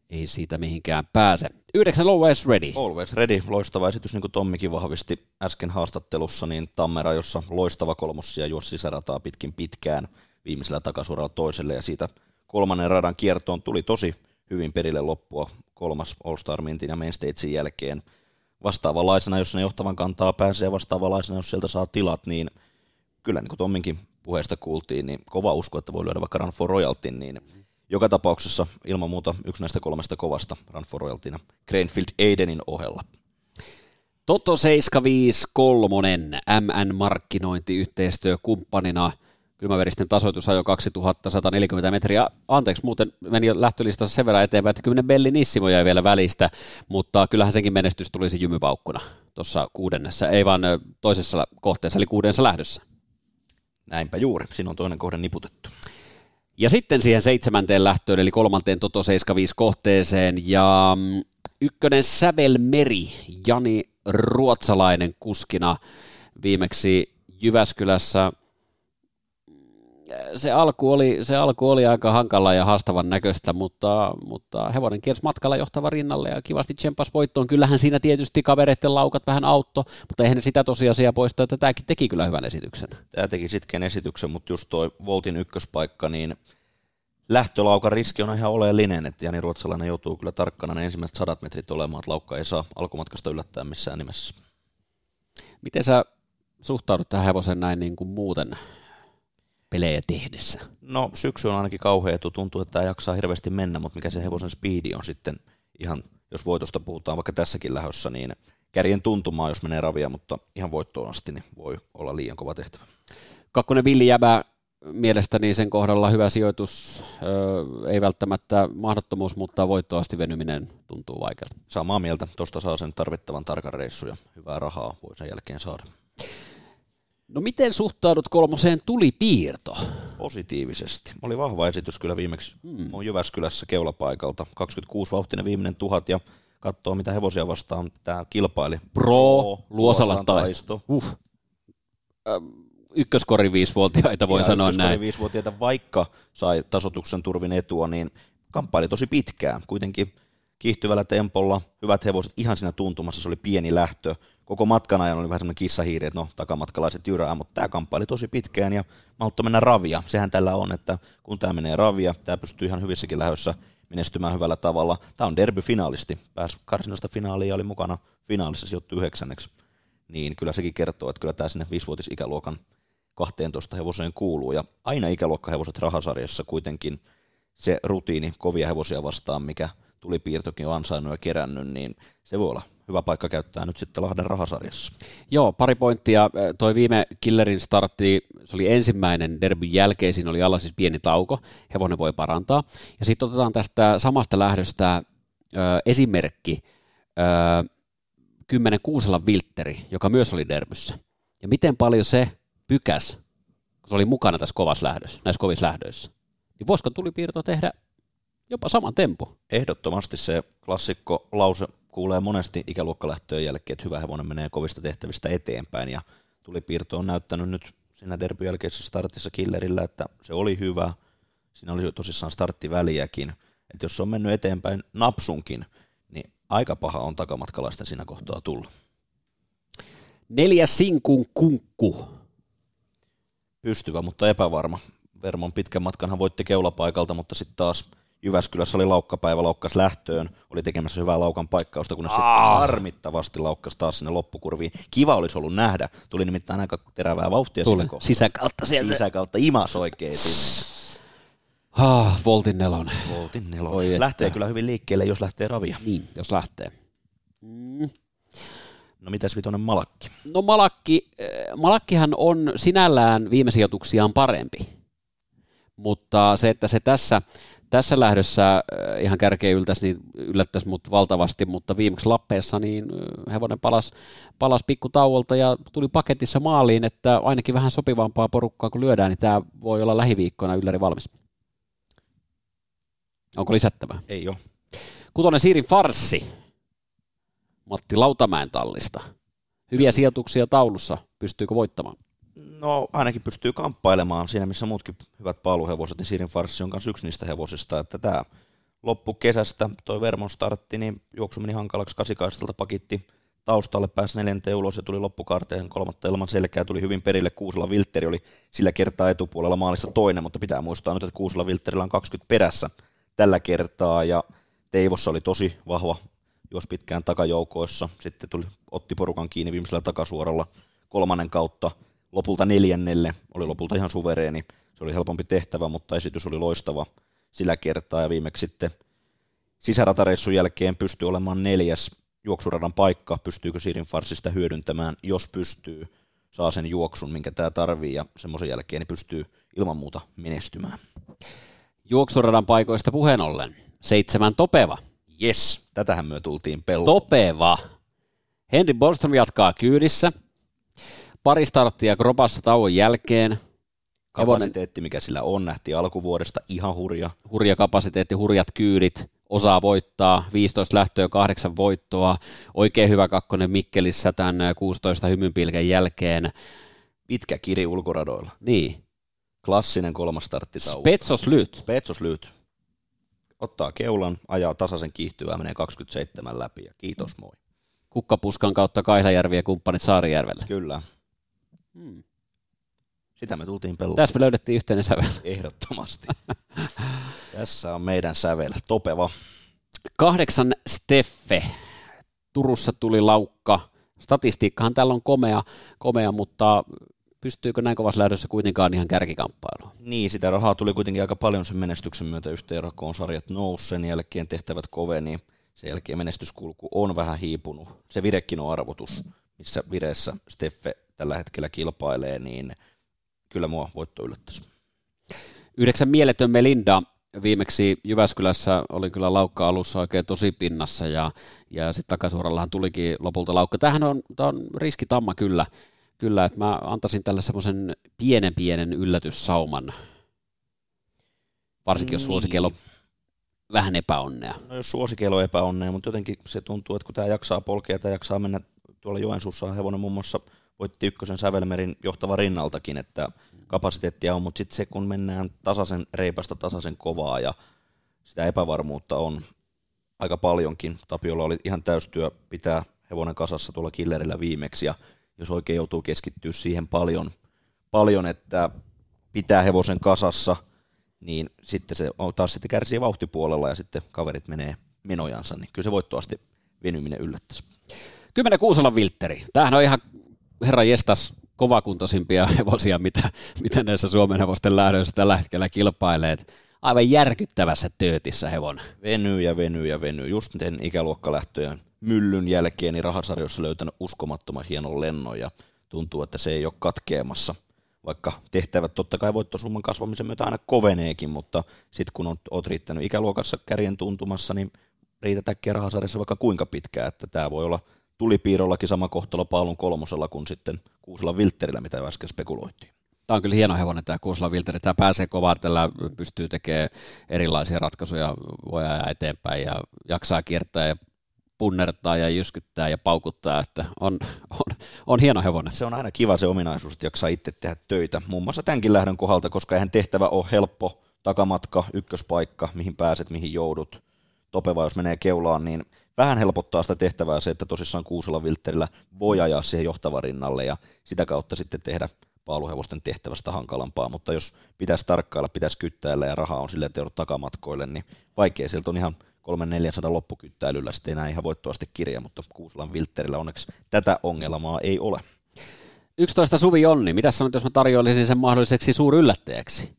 Ei siitä mihinkään pääse. Yhdeksän Always Ready. Always Ready, loistava esitys, niin kuin Tommikin vahvisti äsken haastattelussa, niin Tammera, jossa loistava kolmossia juosi sisärataa pitkin pitkään viimeisellä takasuoralla toiselle, ja siitä kolmannen radan kiertoon tuli tosi hyvin perille loppua kolmas All-Star Mintin ja Main Statesin jälkeen. Vastaavanlaisena, jos ne johtavan kantaa pääsee, vastaavanlaisena, jos sieltä saa tilat, niin kyllä niin kuin Tomminkin puheesta kuultiin, niin kova usko, että voi lyödä vaikka Run for Royalty, niin joka tapauksessa ilman muuta yksi näistä kolmesta kovasta Run for Royaltyna Cranfield Aidenin ohella. Toto 753, MN markkinointiyhteistyökumppanina, kylmäveristen tasoitusajo 2140 metriä. Anteeksi, muuten meni lähtölistassa sen verran eteenpäin, että kymmenen Belli Nissimo jäi vielä välistä, mutta kyllähän senkin menestys tulisi jymypaukkuna tuossa kuudennessa, ei vaan toisessa kohteessa, eli kuudensa lähdössä. Näinpä juuri, siinä on toinen kohde niputettu. Ja sitten siihen seitsemänteen lähtöön, eli kolmanteen Toto 75 kohteeseen, ja mm, ykkönen Sävel Meri, Jani Ruotsalainen kuskina viimeksi Jyväskylässä. Se alku, oli, se alku oli aika hankala ja haastavan näköistä, mutta, mutta hevonen kiersi matkalla johtava rinnalle ja kivasti tsemppas voittoon. Kyllähän siinä tietysti kavereiden laukat vähän autto, mutta eihän sitä tosiasiaa poista, että tämäkin teki kyllä hyvän esityksen. Tämä teki sitken esityksen, mutta just toi Voltin ykköspaikka, niin lähtölaukan riski on ihan oleellinen, että Jani Ruotsalainen joutuu kyllä tarkkana ne ensimmäiset sadat metrit olemaan, että laukka ei saa alkumatkasta yllättää missään nimessä. Miten sä suhtaudut tähän hevosen näin niin kuin muuten pelejä tehdessä? No syksy on ainakin kauhea etu, tuntuu, että tämä jaksaa hirveästi mennä, mutta mikä se hevosen speedi on sitten ihan, jos voitosta puhutaan vaikka tässäkin lähössä, niin kärjen tuntumaan, jos menee ravia, mutta ihan voittoon asti, niin voi olla liian kova tehtävä. Kakkonen Villi Jäbä, mielestäni sen kohdalla hyvä sijoitus, öö, ei välttämättä mahdottomuus, mutta voittoasti venyminen tuntuu vaikealta. Samaa mieltä, tuosta saa sen tarvittavan tarkan reissu ja hyvää rahaa voi sen jälkeen saada. No miten suhtaudut kolmoseen tulipiirto? Positiivisesti. Oli vahva esitys kyllä viimeksi. Hmm. On Jyväskylässä keulapaikalta. 26 vauhtinen viimeinen tuhat ja katsoo mitä hevosia vastaan tämä kilpaili. Pro, Pro Luosalan taisto. Uh. ykköskori viisivuotiaita voi ja sanoa näin. viisivuotiaita, vaikka sai tasotuksen turvin etua, niin kamppaili tosi pitkään. Kuitenkin kiihtyvällä tempolla, hyvät hevoset, ihan siinä tuntumassa, se oli pieni lähtö, koko matkan ajan oli vähän semmoinen kissahiiri, että no takamatkalaiset jyrää, mutta tämä kamppaili tosi pitkään ja maltto mennä ravia. Sehän tällä on, että kun tämä menee ravia, tämä pystyy ihan hyvissäkin lähdössä menestymään hyvällä tavalla. Tämä on derby-finaalisti, pääsi karsinasta finaaliin ja oli mukana finaalissa sijoittu yhdeksänneksi. Niin kyllä sekin kertoo, että kyllä tämä sinne viisivuotisikäluokan 12 hevoseen kuuluu. Ja aina ikäluokkahevoset rahasarjassa kuitenkin se rutiini kovia hevosia vastaan, mikä tuli piirtokin on ansainnut ja kerännyt, niin se voi olla hyvä paikka käyttää nyt sitten Lahden rahasarjassa. Joo, pari pointtia. Toi viime Killerin startti, se oli ensimmäinen derbyn jälkeen, siinä oli alla siis pieni tauko, hevonen voi parantaa. Ja sitten otetaan tästä samasta lähdöstä ö, esimerkki, ö, 10 Kuuselan Viltteri, joka myös oli derbyssä. Ja miten paljon se pykäs, kun se oli mukana tässä kovassa lähdössä, näissä kovissa lähdöissä. Niin voisiko tulipiirto tehdä jopa saman tempo? Ehdottomasti se klassikko lause kuulee monesti ikäluokkalähtöjen jälkeen, että hyvä hevonen menee kovista tehtävistä eteenpäin, ja tulipiirto on näyttänyt nyt siinä derbyn jälkeisessä startissa killerillä, että se oli hyvä, siinä oli tosissaan starttiväliäkin, että jos se on mennyt eteenpäin napsunkin, niin aika paha on takamatkalaisten siinä kohtaa tulla. Neljäs sinkun kunkku. Pystyvä, mutta epävarma. Vermon pitkän matkanhan voitti keulapaikalta, mutta sitten taas Jyväskylässä oli laukkapäivä, laukkas lähtöön, oli tekemässä hyvää laukan paikkausta, kunnes sitten harmittavasti laukkas taas sinne loppukurviin. Kiva olisi ollut nähdä, tuli nimittäin aika terävää vauhtia Tuli. sinne kohtaan. Sisäkautta sieltä. Sisäkautta imas oikein sinne. Ah, Voltin nelonen. Voltin nelo. Oi että. Lähtee kyllä hyvin liikkeelle, jos lähtee ravia. Niin, jos lähtee. Mm. No mitäs vitonen malakki? No Malakki, äh, Malakkihan on sinällään viime sijoituksiaan parempi, mutta se, että se tässä, tässä lähdössä äh, ihan kärkeä yltäisi, niin yllättäisi mut valtavasti, mutta viimeksi Lappeessa niin äh, hevonen palas, palas pikkutauolta ja tuli paketissa maaliin, että ainakin vähän sopivampaa porukkaa kun lyödään, niin tämä voi olla lähiviikkoina ylläri valmis. Onko lisättävää? Ei ole. Kutonen Siirin Farssi, Matti Lautamäen tallista. Hyviä sijoituksia taulussa, pystyykö voittamaan? No ainakin pystyy kamppailemaan siinä, missä muutkin hyvät paaluhevoset, niin Siirin Farssi on myös yksi niistä hevosista, että tämä loppu kesästä, toi Vermon startti, niin juoksu meni hankalaksi kasikaistalta pakitti taustalle, pääsi neljänteen ulos ja tuli loppukaarteen kolmatta ilman selkää, tuli hyvin perille, Kuusela Viltteri oli sillä kertaa etupuolella maalissa toinen, mutta pitää muistaa nyt, että Kuusela Viltterillä on 20 perässä tällä kertaa ja Teivossa oli tosi vahva juos pitkään takajoukoissa, sitten tuli, otti porukan kiinni viimeisellä takasuoralla kolmannen kautta, lopulta neljännelle, oli lopulta ihan suvereeni, se oli helpompi tehtävä, mutta esitys oli loistava sillä kertaa ja viimeksi sitten sisäratareissun jälkeen pystyy olemaan neljäs juoksuradan paikka, pystyykö Siirin Farsista hyödyntämään, jos pystyy, saa sen juoksun, minkä tämä tarvii ja semmoisen jälkeen niin pystyy ilman muuta menestymään. Juoksuradan paikoista puheen ollen. Seitsemän Topeva. Yes, tätähän me tultiin pelloon. Topeva. Henry Borström jatkaa kyydissä. Pari starttia Kropassa tauon jälkeen. Kapasiteetti, mikä sillä on, nähtiin alkuvuodesta ihan hurja. hurja kapasiteetti, hurjat kyydit, osaa voittaa, 15 lähtöä, 8 voittoa, oikein hyvä kakkonen Mikkelissä tämän 16 hymynpilken jälkeen. Pitkä kiri ulkoradoilla. Niin, Klassinen kolmas starttitauko. Spetsos lyt. Spetsos lyhyt. Ottaa keulan, ajaa tasaisen kiihtyvää, menee 27 läpi ja kiitos moi. Kukkapuskan kautta Kailajärvi ja kumppanit Saarijärvellä. Kyllä, Hmm. sitä me tultiin pelloon. Tässä me löydettiin yhteinen sävel. Ehdottomasti. Tässä on meidän sävel. Topeva. Kahdeksan Steffe. Turussa tuli laukka. Statistiikkahan täällä on komea, komea mutta pystyykö näin kovassa lähdössä kuitenkaan ihan kärkikamppailuun? Niin, sitä rahaa tuli kuitenkin aika paljon sen menestyksen myötä yhteenrakoon. Sarjat nousi, sen jälkeen tehtävät koveni. Sen jälkeen menestyskulku on vähän hiipunut. Se virekin on arvotus, missä vireessä Steffe tällä hetkellä kilpailee, niin kyllä mua voitto yllättäisi. Yhdeksän mieletön Melinda viimeksi Jyväskylässä oli kyllä laukka alussa oikein tosi pinnassa ja, ja sitten takasuorallahan tulikin lopulta laukka. Tämähän on, tää on riskitamma kyllä, kyllä, että mä antaisin tälle semmoisen pienen pienen yllätyssauman, varsinkin jos Niin. suosikeilla on vähän epäonnea. No jos suosikeilo on epäonnea, mutta jotenkin se tuntuu, että kun tämä jaksaa polkea, tämä jaksaa mennä tuolla Joensuussa, hevonen muun muassa voitti ykkösen Sävelmerin johtava rinnaltakin, että kapasiteettia on, mutta sitten se kun mennään tasaisen reipasta, tasaisen kovaa ja sitä epävarmuutta on aika paljonkin. Tapiolla oli ihan täystyö pitää hevonen kasassa tuolla killerillä viimeksi ja jos oikein joutuu keskittyä siihen paljon, paljon että pitää hevosen kasassa, niin sitten se on taas sitten kärsii vauhtipuolella ja sitten kaverit menee menojansa, niin kyllä se voittoasti venyminen yllättäisi. 10 Kuusalan Viltteri. Tämähän on ihan herra jestas kovakuntoisimpia hevosia, mitä, mitä näissä Suomen hevosten lähdöissä tällä hetkellä kilpailee. Aivan järkyttävässä töötissä hevon. Venyy ja venyy ja venyy. Just sen ikäluokkalähtöjen myllyn jälkeen niin rahasarjoissa löytänyt uskomattoman hienon lennon ja tuntuu, että se ei ole katkeamassa. Vaikka tehtävät totta kai voittosumman kasvamisen myötä aina koveneekin, mutta sitten kun olet riittänyt ikäluokassa kärjen tuntumassa, niin riitä äkkiä rahasarjassa vaikka kuinka pitkään, että tämä voi olla tulipiirollakin sama kohtalo Paulun kolmosella kuin sitten Kuusella Vilterillä, mitä äsken spekuloitiin. Tämä on kyllä hieno hevonen tämä Kuusela Vilteri. Tämä pääsee kovaa, tällä pystyy tekemään erilaisia ratkaisuja, voi ajaa eteenpäin ja jaksaa kiertää ja punnertaa ja jyskyttää ja paukuttaa, että on, on, on hieno hevonen. Se on aina kiva se ominaisuus, että jaksaa itse tehdä töitä, muun muassa tämänkin lähdön kohdalta, koska eihän tehtävä ole helppo, takamatka, ykköspaikka, mihin pääset, mihin joudut, topeva, jos menee keulaan, niin vähän helpottaa sitä tehtävää se, että tosissaan kuusella viltterillä voi ajaa siihen johtavan rinnalle ja sitä kautta sitten tehdä paaluhevosten tehtävästä hankalampaa, mutta jos pitäisi tarkkailla, pitäisi kyttäillä ja rahaa on sille, että joudut takamatkoille, niin vaikea sieltä on ihan 300-400 loppukyttäilyllä sitten enää ihan voittoasti kirja, mutta Kuusulan Viltterillä onneksi tätä ongelmaa ei ole. 11 Suvi Jonni, mitä sanot, jos mä tarjoilisin sen mahdolliseksi suuryllättäjäksi?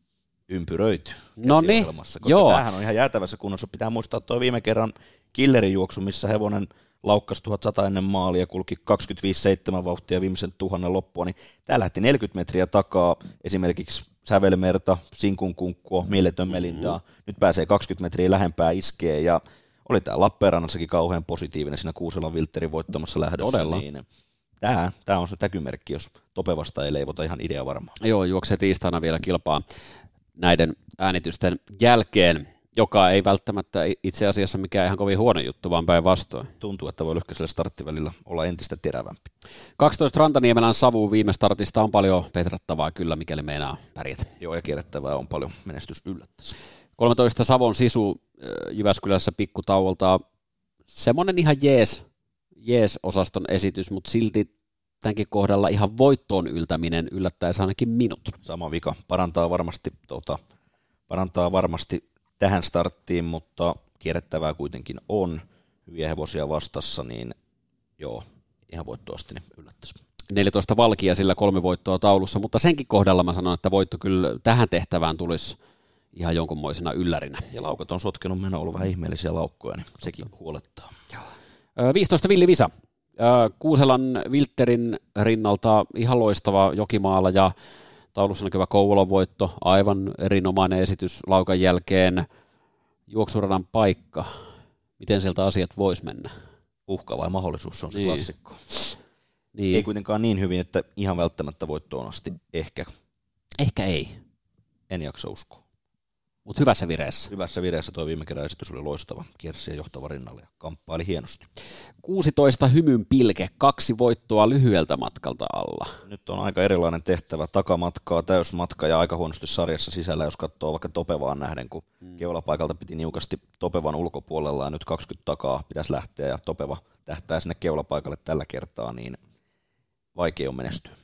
Ympyröity. No niin, joo. Tämähän on ihan jäätävässä kunnossa. Pitää muistaa tuo viime kerran killerin juoksu, missä hevonen laukkas 1100 ennen maalia, kulki 25-7 vauhtia viimeisen tuhannen loppua, niin tää lähti 40 metriä takaa esimerkiksi Sävelmerta, Sinkunkunkkua, Mieletön Melindaa. Mm-hmm. Nyt pääsee 20 metriä lähempää iskee ja oli tämä Lappeenrannassakin kauhean positiivinen siinä Kuuselan Vilterin voittamassa lähdössä. Todella. Niin tämä, tämä on se täkymerkki, jos Topevasta ei leivota ihan idea varmaan. Joo, juoksee tiistaina vielä kilpaa näiden äänitysten jälkeen joka ei välttämättä itse asiassa mikään ihan kovin huono juttu, vaan päinvastoin. Tuntuu, että voi lyhkäisellä starttivälillä olla entistä terävämpi. 12 Rantaniemelän savu viime startista on paljon petrattavaa kyllä, mikäli meinaa pärjätä. Joo, ja kierrettävää on paljon menestys yllättäessä. 13 Savon sisu Jyväskylässä pikkutauolta. Semmoinen ihan jees, jees osaston esitys, mutta silti tämänkin kohdalla ihan voittoon yltäminen yllättäisi ainakin minut. Sama vika. Parantaa varmasti, tuota, parantaa varmasti tähän starttiin, mutta kierrettävää kuitenkin on. Hyviä hevosia vastassa, niin joo, ihan voittoasti niin yllättäisi. 14 valkia sillä kolme voittoa taulussa, mutta senkin kohdalla mä sanon, että voitto kyllä tähän tehtävään tulisi ihan jonkunmoisena yllärinä. Ja laukat on sotkenut meno, ollut vähän ihmeellisiä laukkoja, niin sekin huolettaa. Joo. 15 Villi Visa. Kuuselan Vilterin rinnalta ihan loistava Jokimaalla ja taulussa näkyvä Kouvolan voitto, aivan erinomainen esitys laukan jälkeen, juoksuradan paikka, miten sieltä asiat vois mennä? Uhka vai mahdollisuus, se on se niin. klassikko. Niin. Ei kuitenkaan niin hyvin, että ihan välttämättä voittoon asti, ehkä. Ehkä ei. En jaksa uskoa. Mutta hyvässä vireessä. Hyvässä vireessä tuo viime kerran esitys oli loistava. Kiersi ja johtava rinnalle ja kamppaili hienosti. 16 hymyn pilke, kaksi voittoa lyhyeltä matkalta alla. Nyt on aika erilainen tehtävä. Takamatkaa, täysmatka ja aika huonosti sarjassa sisällä, jos katsoo vaikka Topevaan nähden, kun mm. keulapaikalta piti niukasti Topevan ulkopuolella ja nyt 20 takaa pitäisi lähteä ja Topeva tähtää sinne keulapaikalle tällä kertaa, niin vaikea on menestyä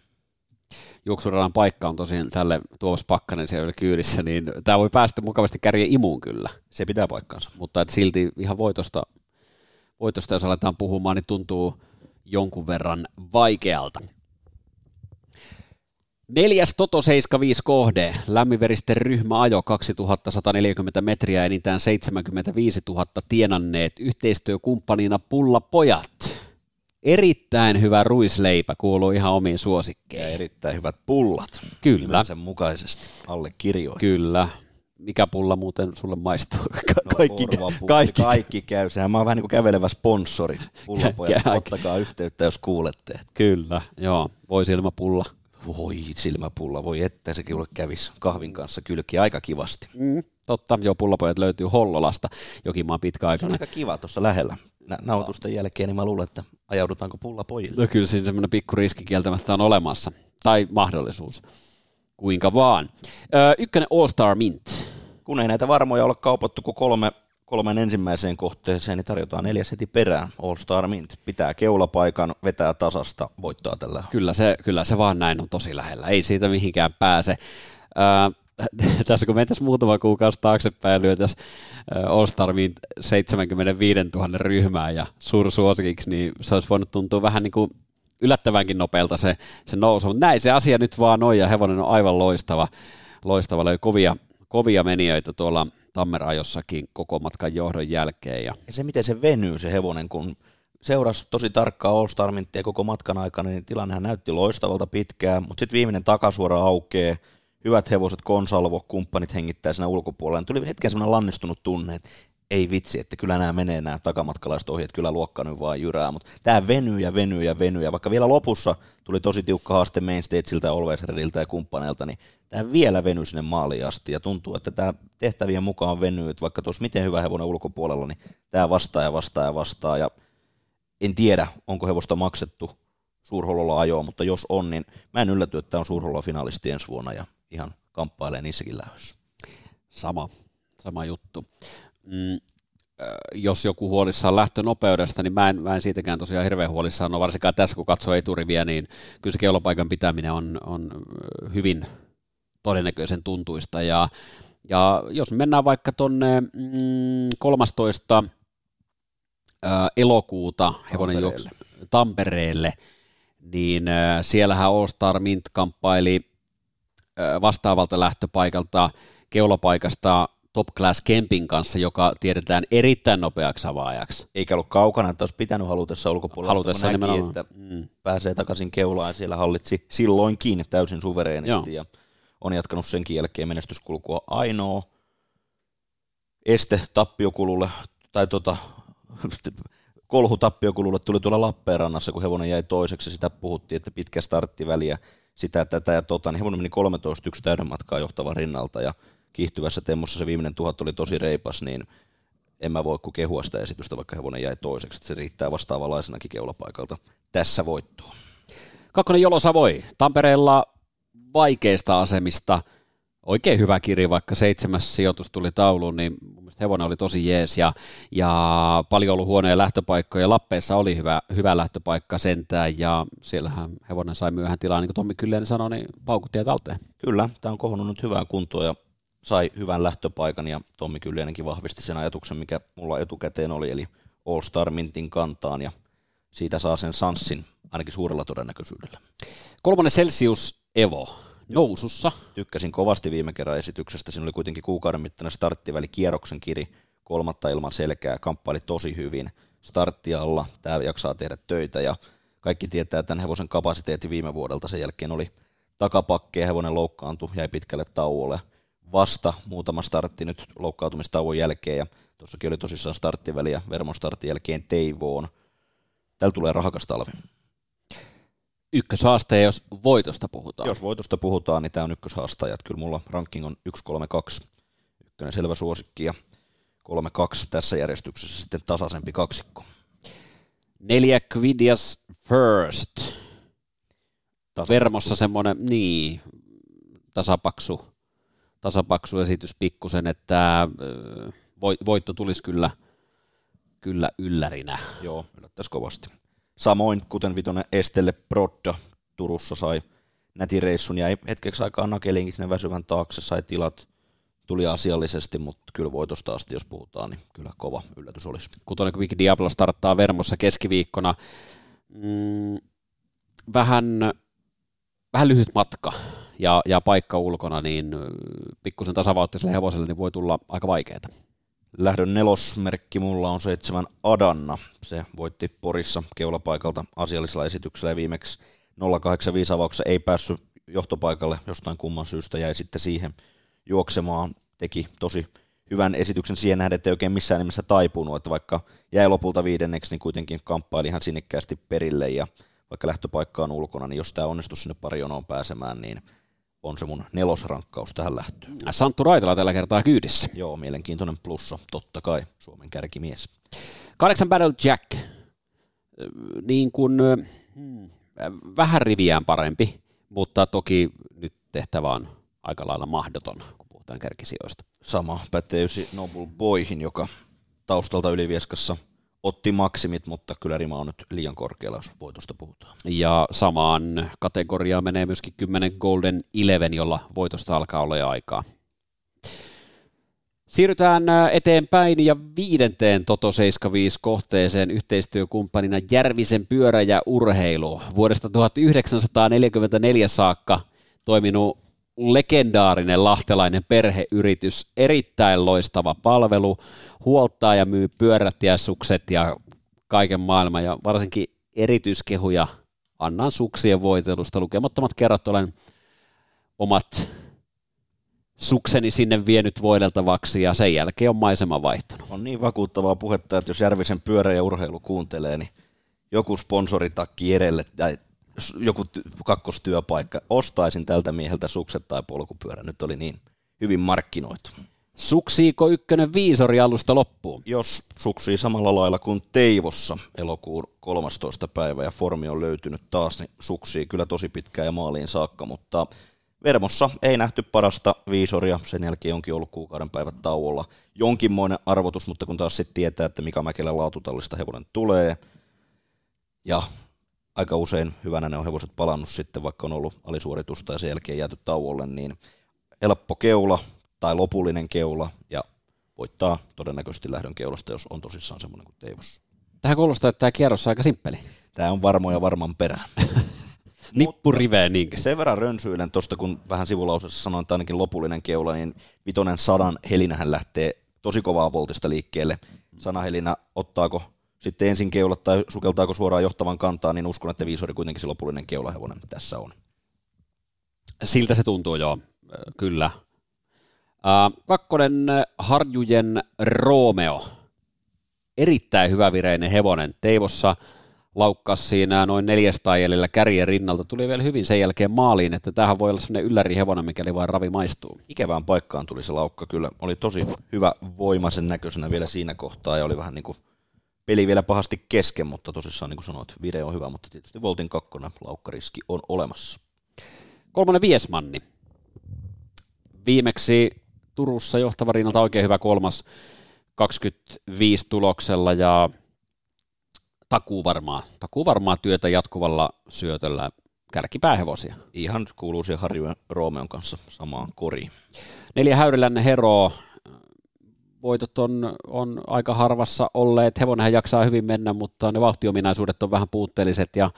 juoksuradan paikka on tosiaan tälle Tuomas Pakkanen siellä kyydissä, niin tämä voi päästä mukavasti kärjen imuun kyllä. Se pitää paikkansa. Mutta et silti ihan voitosta, voitosta, jos aletaan puhumaan, niin tuntuu jonkun verran vaikealta. Neljäs Toto 75 kohde, lämminveristen ryhmä ajo 2140 metriä, enintään 75 000 tienanneet, yhteistyökumppanina Pulla Pojat erittäin hyvä ruisleipä kuuluu ihan omiin suosikkeihin. Ja erittäin hyvät pullat. Kyllä. Sen mukaisesti alle kirjoihin. Kyllä. Mikä pulla muuten sulle maistuu? No, kaikki, kaikki. kaikki käy. Sehän mä oon vähän niin kuin kävelevä sponsori. Pullapojat, ottakaa yhteyttä, jos kuulette. Kyllä, joo. Voi silmäpulla. Voi silmäpulla, voi että sekin ole kävis kahvin kanssa kylki aika kivasti. Mm, totta, joo, pullapojat löytyy Hollolasta, jokin pitkä aika. Se on aika kiva tuossa lähellä nautusten jälkeen, niin mä luulen, että ajaudutaanko pulla pojille. No kyllä siinä semmoinen pikku riski kieltämättä on olemassa, tai mahdollisuus, kuinka vaan. Öö, ykkönen All Star Mint. Kun ei näitä varmoja ole kaupattu kuin kolme, kolmen ensimmäiseen kohteeseen, niin tarjotaan neljäs heti perään All Star Mint. Pitää keulapaikan, vetää tasasta, voittaa tällä. Kyllä se, kyllä se vaan näin on tosi lähellä, ei siitä mihinkään pääse. Öö, tässä kun mentäisiin muutama kuukausi taaksepäin ja lyötäisiin All Starmiin 75 000 ryhmää ja suursuosikiksi, niin se olisi voinut tuntua vähän niin kuin yllättävänkin nopealta se, se nousu, mutta näin se asia nyt vaan on, ja hevonen on aivan loistava, loistava löi kovia, kovia menijöitä tuolla Tammerajossakin koko matkan johdon jälkeen. Ja... ja se, miten se venyy se hevonen, kun seurasi tosi tarkkaa All Star koko matkan aikana, niin tilannehan näytti loistavalta pitkään, mutta sitten viimeinen takasuora aukeaa, hyvät hevoset, konsalvo, kumppanit hengittää siinä ulkopuolella. Tuli hetken semmoinen lannistunut tunne, että ei vitsi, että kyllä nämä menee nämä takamatkalaiset ohi, että kyllä luokka nyt vaan jyrää, mutta tämä venyy ja venyy ja venyy, ja vaikka vielä lopussa tuli tosi tiukka haaste Mainstageilta, Olveisrediltä ja kumppaneilta, niin tämä vielä venyy sinne maaliin asti, ja tuntuu, että tämä tehtävien mukaan venyy, että vaikka tuossa miten hyvä hevonen ulkopuolella, niin tämä vastaa ja vastaa ja vastaa, ja en tiedä, onko hevosta maksettu suurhollolla ajoa, mutta jos on, niin mä en ylläty, että tämä on suurhollolla finalisti ensi vuonna, ja ihan kamppailee niissäkin lähdössä. Sama, sama juttu. Mm, jos joku huolissaan lähtönopeudesta, niin mä en, mä en siitäkään tosiaan hirveän huolissaan ole, varsinkaan tässä kun katsoo eturiviä, niin kyllä se kellopaikan pitäminen on, on hyvin todennäköisen tuntuista, ja, ja jos mennään vaikka tuonne mm, 13. Ää, elokuuta hevonen juoksu Tampereelle, niin siellähän All Star Mint kamppaili vastaavalta lähtöpaikalta keulapaikasta Top Class Kempin kanssa, joka tiedetään erittäin nopeaksi avaajaksi. Eikä ollut kaukana, että olisi pitänyt halutessa ulkopuolella. Halutessa näki, että mm. pääsee takaisin keulaan ja siellä hallitsi silloinkin täysin suvereenisti ja on jatkanut senkin jälkeen menestyskulkua ainoa este tappiokululle tai tota, kolhu tappiokululle tuli tuolla Lappeenrannassa, kun hevonen jäi toiseksi, sitä puhuttiin, että pitkä starttiväliä, sitä, tätä ja tota, niin hevonen meni 13 yksi täyden matkaa johtava rinnalta ja kiihtyvässä temmossa se viimeinen tuhat oli tosi reipas, niin en mä voi kuin kehua sitä esitystä, vaikka hevonen jäi toiseksi, se riittää vastaavanlaisenakin keulapaikalta tässä voittoon. Kakkonen Jolo Savoi, Tampereella vaikeista asemista, oikein hyvä kirja, vaikka seitsemäs sijoitus tuli tauluun, niin mun mielestä hevonen oli tosi jees ja, ja paljon ollut huonoja lähtöpaikkoja. Lappeessa oli hyvä, hyvä lähtöpaikka sentään ja siellähän hevonen sai myöhään tilaa, niin kuin Tommi Kylleen sanoi, niin paukutti talteen. Kyllä, tämä on kohonnut nyt hyvään kuntoon ja sai hyvän lähtöpaikan ja Tommi Kylleinenkin vahvisti sen ajatuksen, mikä mulla etukäteen oli, eli All Star Mintin kantaan ja siitä saa sen sanssin ainakin suurella todennäköisyydellä. Kolmonen Celsius Evo nousussa. Tykkäsin kovasti viime kerran esityksestä. Siinä oli kuitenkin kuukauden mittainen starttiväli kierroksen kiri kolmatta ilman selkää. Kamppaili tosi hyvin starttialla. Tämä jaksaa tehdä töitä ja kaikki tietää tämän hevosen kapasiteetti viime vuodelta. Sen jälkeen oli takapakkeja, hevonen loukkaantui, jäi pitkälle tauolle vasta muutama startti nyt loukkaantumistauon jälkeen ja tuossakin oli tosissaan starttiväli ja Vermon startin jälkeen Teivoon. Täällä tulee rahakas talvi. Ykköshaaste, jos voitosta puhutaan. Jos voitosta puhutaan, niin tämä on ykköshaastaja. Kyllä mulla ranking on 1-3-2. Ykkönen selvä suosikki ja 3-2 tässä järjestyksessä sitten tasaisempi kaksikko. Neljä Quidias First. Tasapaksu. Vermossa semmoinen, niin, tasapaksu tasapaksu esitys pikkusen, että voitto tulisi kyllä, kyllä yllärinä. Joo, yllättäisi kovasti. Samoin, kuten vitonen Estelle Brodda Turussa sai nätireissun, jäi hetkeksi aikaa nakeliinkin sinne väsyvän taakse, sai tilat, tuli asiallisesti, mutta kyllä voitosta asti, jos puhutaan, niin kyllä kova yllätys olisi. Kutonen Quick Diablo starttaa Vermossa keskiviikkona. Mm, vähän, vähän lyhyt matka ja, ja paikka ulkona, niin pikkusen tasavauttiselle hevoselle niin voi tulla aika vaikeaa. Lähdön nelosmerkki mulla on seitsemän Adanna. Se voitti Porissa keulapaikalta asiallisella esityksellä ja viimeksi 085 avauksessa ei päässyt johtopaikalle jostain kumman syystä, jäi sitten siihen juoksemaan, teki tosi hyvän esityksen siihen nähden, että ei oikein missään nimessä taipunut, että vaikka jäi lopulta viidenneksi, niin kuitenkin kamppaili ihan sinnikkäästi perille ja vaikka lähtöpaikka on ulkona, niin jos tämä onnistuu sinne pari pääsemään, niin on se mun nelosrankkaus tähän lähtöön. Santtu Raitala tällä kertaa kyydissä. Joo, mielenkiintoinen plussa, totta kai, Suomen kärkimies. Kahdeksan Battle Jack, niin kuin hmm, vähän riviään parempi, mutta toki nyt tehtävä on aika lailla mahdoton, kun puhutaan kärkisijoista. Sama pätee Noble Boyhin, joka taustalta Ylivieskassa – otti maksimit, mutta kyllä rima on nyt liian korkealla, jos voitosta puhutaan. Ja samaan kategoriaan menee myöskin 10 Golden Eleven, jolla voitosta alkaa olla aikaa. Siirrytään eteenpäin ja viidenteen Toto 75 kohteeseen yhteistyökumppanina Järvisen pyörä ja urheilu. Vuodesta 1944 saakka toiminut legendaarinen lahtelainen perheyritys, erittäin loistava palvelu, huoltaa ja myy pyörät ja sukset ja kaiken maailman ja varsinkin erityiskehuja annan suksien voitelusta. Lukemattomat kerrat olen omat sukseni sinne vienyt voideltavaksi ja sen jälkeen on maisema vaihtunut. On niin vakuuttavaa puhetta, että jos Järvisen pyörä ja urheilu kuuntelee, niin joku sponsoritakki edelle tai joku kakkostyöpaikka, ostaisin tältä mieheltä sukset tai polkupyörä. Nyt oli niin hyvin markkinoitu. Suksiiko ykkönen viisori alusta loppuun? Jos suksii samalla lailla kuin Teivossa elokuun 13. päivä ja formi on löytynyt taas, niin suksii kyllä tosi pitkään ja maaliin saakka, mutta Vermossa ei nähty parasta viisoria, sen jälkeen onkin ollut kuukauden päivät tauolla. Jonkinmoinen arvotus, mutta kun taas sitten tietää, että mikä Mäkelän laatutallista hevonen tulee, ja aika usein hyvänä ne on hevoset palannut sitten, vaikka on ollut alisuoritusta ja sen jälkeen jääty tauolle, niin helppo keula tai lopullinen keula ja voittaa todennäköisesti lähdön keulasta, jos on tosissaan semmoinen kuin Teivos. Tähän kuulostaa, että tämä kierros on aika simppeli. Tämä on varmo ja varman perä. Nippuriveen niinkin. Sen verran rönsyilen tuosta, kun vähän sivulausessa sanoin, että ainakin lopullinen keula, niin vitonen sadan helinähän lähtee tosi kovaa voltista liikkeelle. Sanahelinä ottaako sitten ensin keulat tai sukeltaako suoraan johtavan kantaa, niin uskon, että viisori kuitenkin se lopullinen keulahevonen tässä on. Siltä se tuntuu, joo, kyllä. Kakkonen Harjujen Romeo. Erittäin hyvävireinen hevonen. Teivossa laukkas siinä noin 400 jäljellä kärjen rinnalta. Tuli vielä hyvin sen jälkeen maaliin, että tähän voi olla sellainen yllärihevonen, mikäli vain ravi maistuu. Ikävään paikkaan tuli se laukka kyllä. Oli tosi hyvä voimaisen näköisenä vielä siinä kohtaa ja oli vähän niin kuin peli vielä pahasti kesken, mutta tosissaan niin kuin sanoit, video on hyvä, mutta tietysti Voltin kakkona laukkariski on olemassa. Kolmonen Viesmanni. Viimeksi Turussa johtava rinnalta oikein hyvä kolmas 25 tuloksella ja takuu varmaa, takuu varmaa työtä jatkuvalla syötöllä kärkipäähevosia. Ihan kuuluu siihen Harju Roomeon kanssa samaan koriin. Neljä Häyrilännen Hero, voitot on, on aika harvassa olleet. Hevonenhän jaksaa hyvin mennä, mutta ne vauhtiominaisuudet on vähän puutteelliset ja,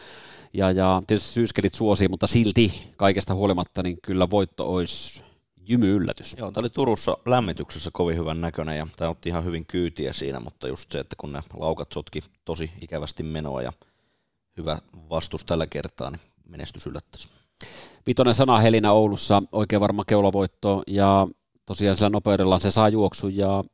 ja, ja tietysti syyskelit suosii, mutta silti kaikesta huolimatta niin kyllä voitto olisi jymy yllätys. Joo, tämä oli Turussa lämmityksessä kovin hyvän näköinen ja tämä otti ihan hyvin kyytiä siinä, mutta just se, että kun ne laukat sotki tosi ikävästi menoa ja hyvä vastus tällä kertaa, niin menestys yllättäisi. Vitonen sana Helinä Oulussa, oikein varma keulavoitto ja tosiaan sillä nopeudellaan se saa juoksu ja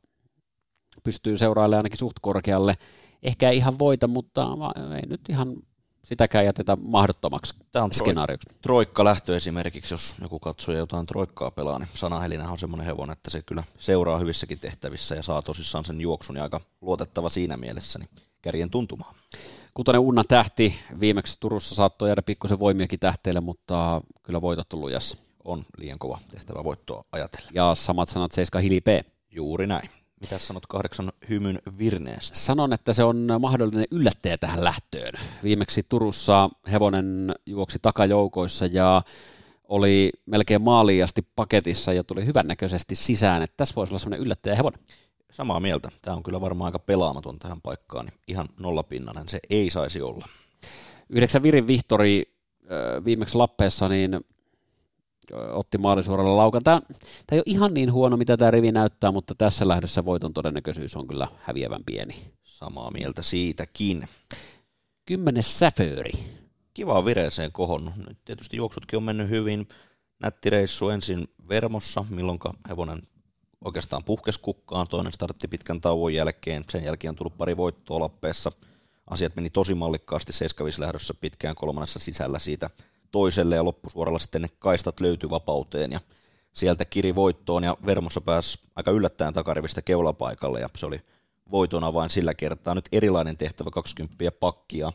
pystyy seurailemaan ainakin suht korkealle. Ehkä ei ihan voita, mutta ei nyt ihan sitäkään jätetä mahdottomaksi Tämä on skenaarioksi. Troikka lähtö esimerkiksi, jos joku katsoja jotain troikkaa pelaa, niin sanahelinä on semmoinen hevonen, että se kyllä seuraa hyvissäkin tehtävissä ja saa tosissaan sen juoksun ja aika luotettava siinä mielessä, niin kärjen tuntumaan. Kutonen Unna tähti, viimeksi Turussa saattoi jäädä pikkusen voimiakin tähteille, mutta kyllä voitot on lujassa. On liian kova tehtävä voittoa ajatella. Ja samat sanat Seiska Hili P. Juuri näin. Mitä sanot kahdeksan hymyn virneestä? Sanon, että se on mahdollinen yllättäjä tähän lähtöön. Viimeksi Turussa hevonen juoksi takajoukoissa ja oli melkein maaliin asti paketissa ja tuli hyvännäköisesti sisään, että tässä voisi olla sellainen yllättäjä hevonen. Samaa mieltä. Tämä on kyllä varmaan aika pelaamaton tähän paikkaan. Niin ihan nollapinnainen se ei saisi olla. Yhdeksän Virin Vihtori viimeksi Lappeessa, niin otti maalisuoralla laukan. Tämä, tämä ei ole ihan niin huono, mitä tämä rivi näyttää, mutta tässä lähdössä voiton todennäköisyys on kyllä häviävän pieni. Samaa mieltä siitäkin. Kymmenes säfööri. Kiva vireeseen kohonnut. Nyt tietysti juoksutkin on mennyt hyvin. Nätti reissu ensin Vermossa, milloin hevonen oikeastaan puhkes kukkaan. Toinen startti pitkän tauon jälkeen. Sen jälkeen on tullut pari voittoa Lappeessa. Asiat meni tosi mallikkaasti seiskavislähdössä pitkään kolmannessa sisällä siitä – toiselle ja loppusuoralla sitten kaistat löytyi vapauteen ja sieltä kiri voittoon ja Vermossa pääsi aika yllättäen takarivistä keulapaikalle ja se oli voitona vain sillä kertaa. Nyt erilainen tehtävä 20 pakkia.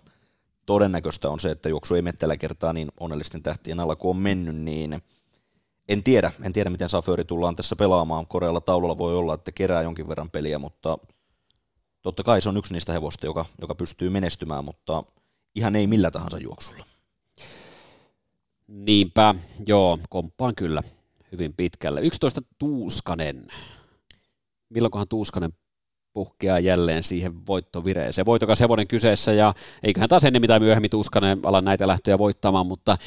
Todennäköistä on se, että juoksu ei mene tällä kertaa niin onnellisten tähtien alla kuin on mennyt, niin en tiedä, en tiedä miten Saföri tullaan tässä pelaamaan. Korealla taululla voi olla, että kerää jonkin verran peliä, mutta totta kai se on yksi niistä hevosta, joka, joka pystyy menestymään, mutta ihan ei millä tahansa juoksulla. Niinpä, joo, komppaan kyllä hyvin pitkälle. 11 Tuuskanen. milloinkohan Tuuskanen puhkeaa jälleen siihen voittovireeseen. Voitokas hevonen kyseessä ja eiköhän taas ennen mitä myöhemmin Tuuskanen ala näitä lähtöjä voittamaan, mutta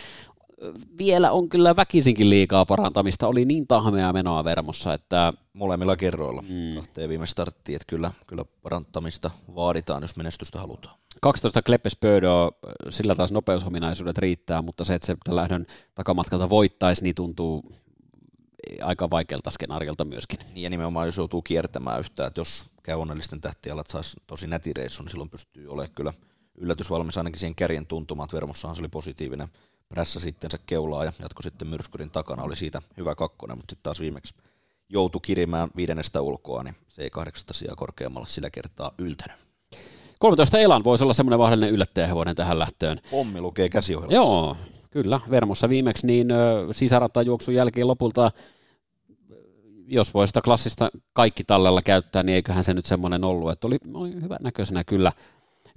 vielä on kyllä väkisinkin liikaa parantamista. Oli niin tahmea menoa Vermossa, että... Molemmilla kerroilla mm. kahteen viime starttiin, että kyllä, kyllä parantamista vaaditaan, jos menestystä halutaan. 12 Kleppes sillä taas nopeusominaisuudet riittää, mutta se, että se lähdön takamatkalta voittaisi, niin tuntuu aika vaikealta skenaariolta myöskin. Niin ja nimenomaan jos joutuu kiertämään yhtään, että jos käy onnellisten tähtialat saisi tosi nätireissu, niin silloin pystyy olemaan kyllä yllätysvalmis ainakin siihen kärjen tuntumaan, että Vermossahan se oli positiivinen prässä sitten se keulaa ja jatko sitten myrskyrin takana, oli siitä hyvä kakkonen, mutta sitten taas viimeksi joutui kirimään viidennestä ulkoa, niin se ei kahdeksasta sijaa korkeammalla sillä kertaa yltänyt. 13 Elan voisi olla semmoinen vahvallinen yllättäjähevonen tähän lähtöön. Pommi lukee käsiohjelmassa. Joo, kyllä. Vermossa viimeksi niin sisärata juoksun jälkeen lopulta jos voi sitä klassista kaikki tallella käyttää, niin eiköhän se nyt semmoinen ollut, että oli, oli hyvän näköisenä kyllä,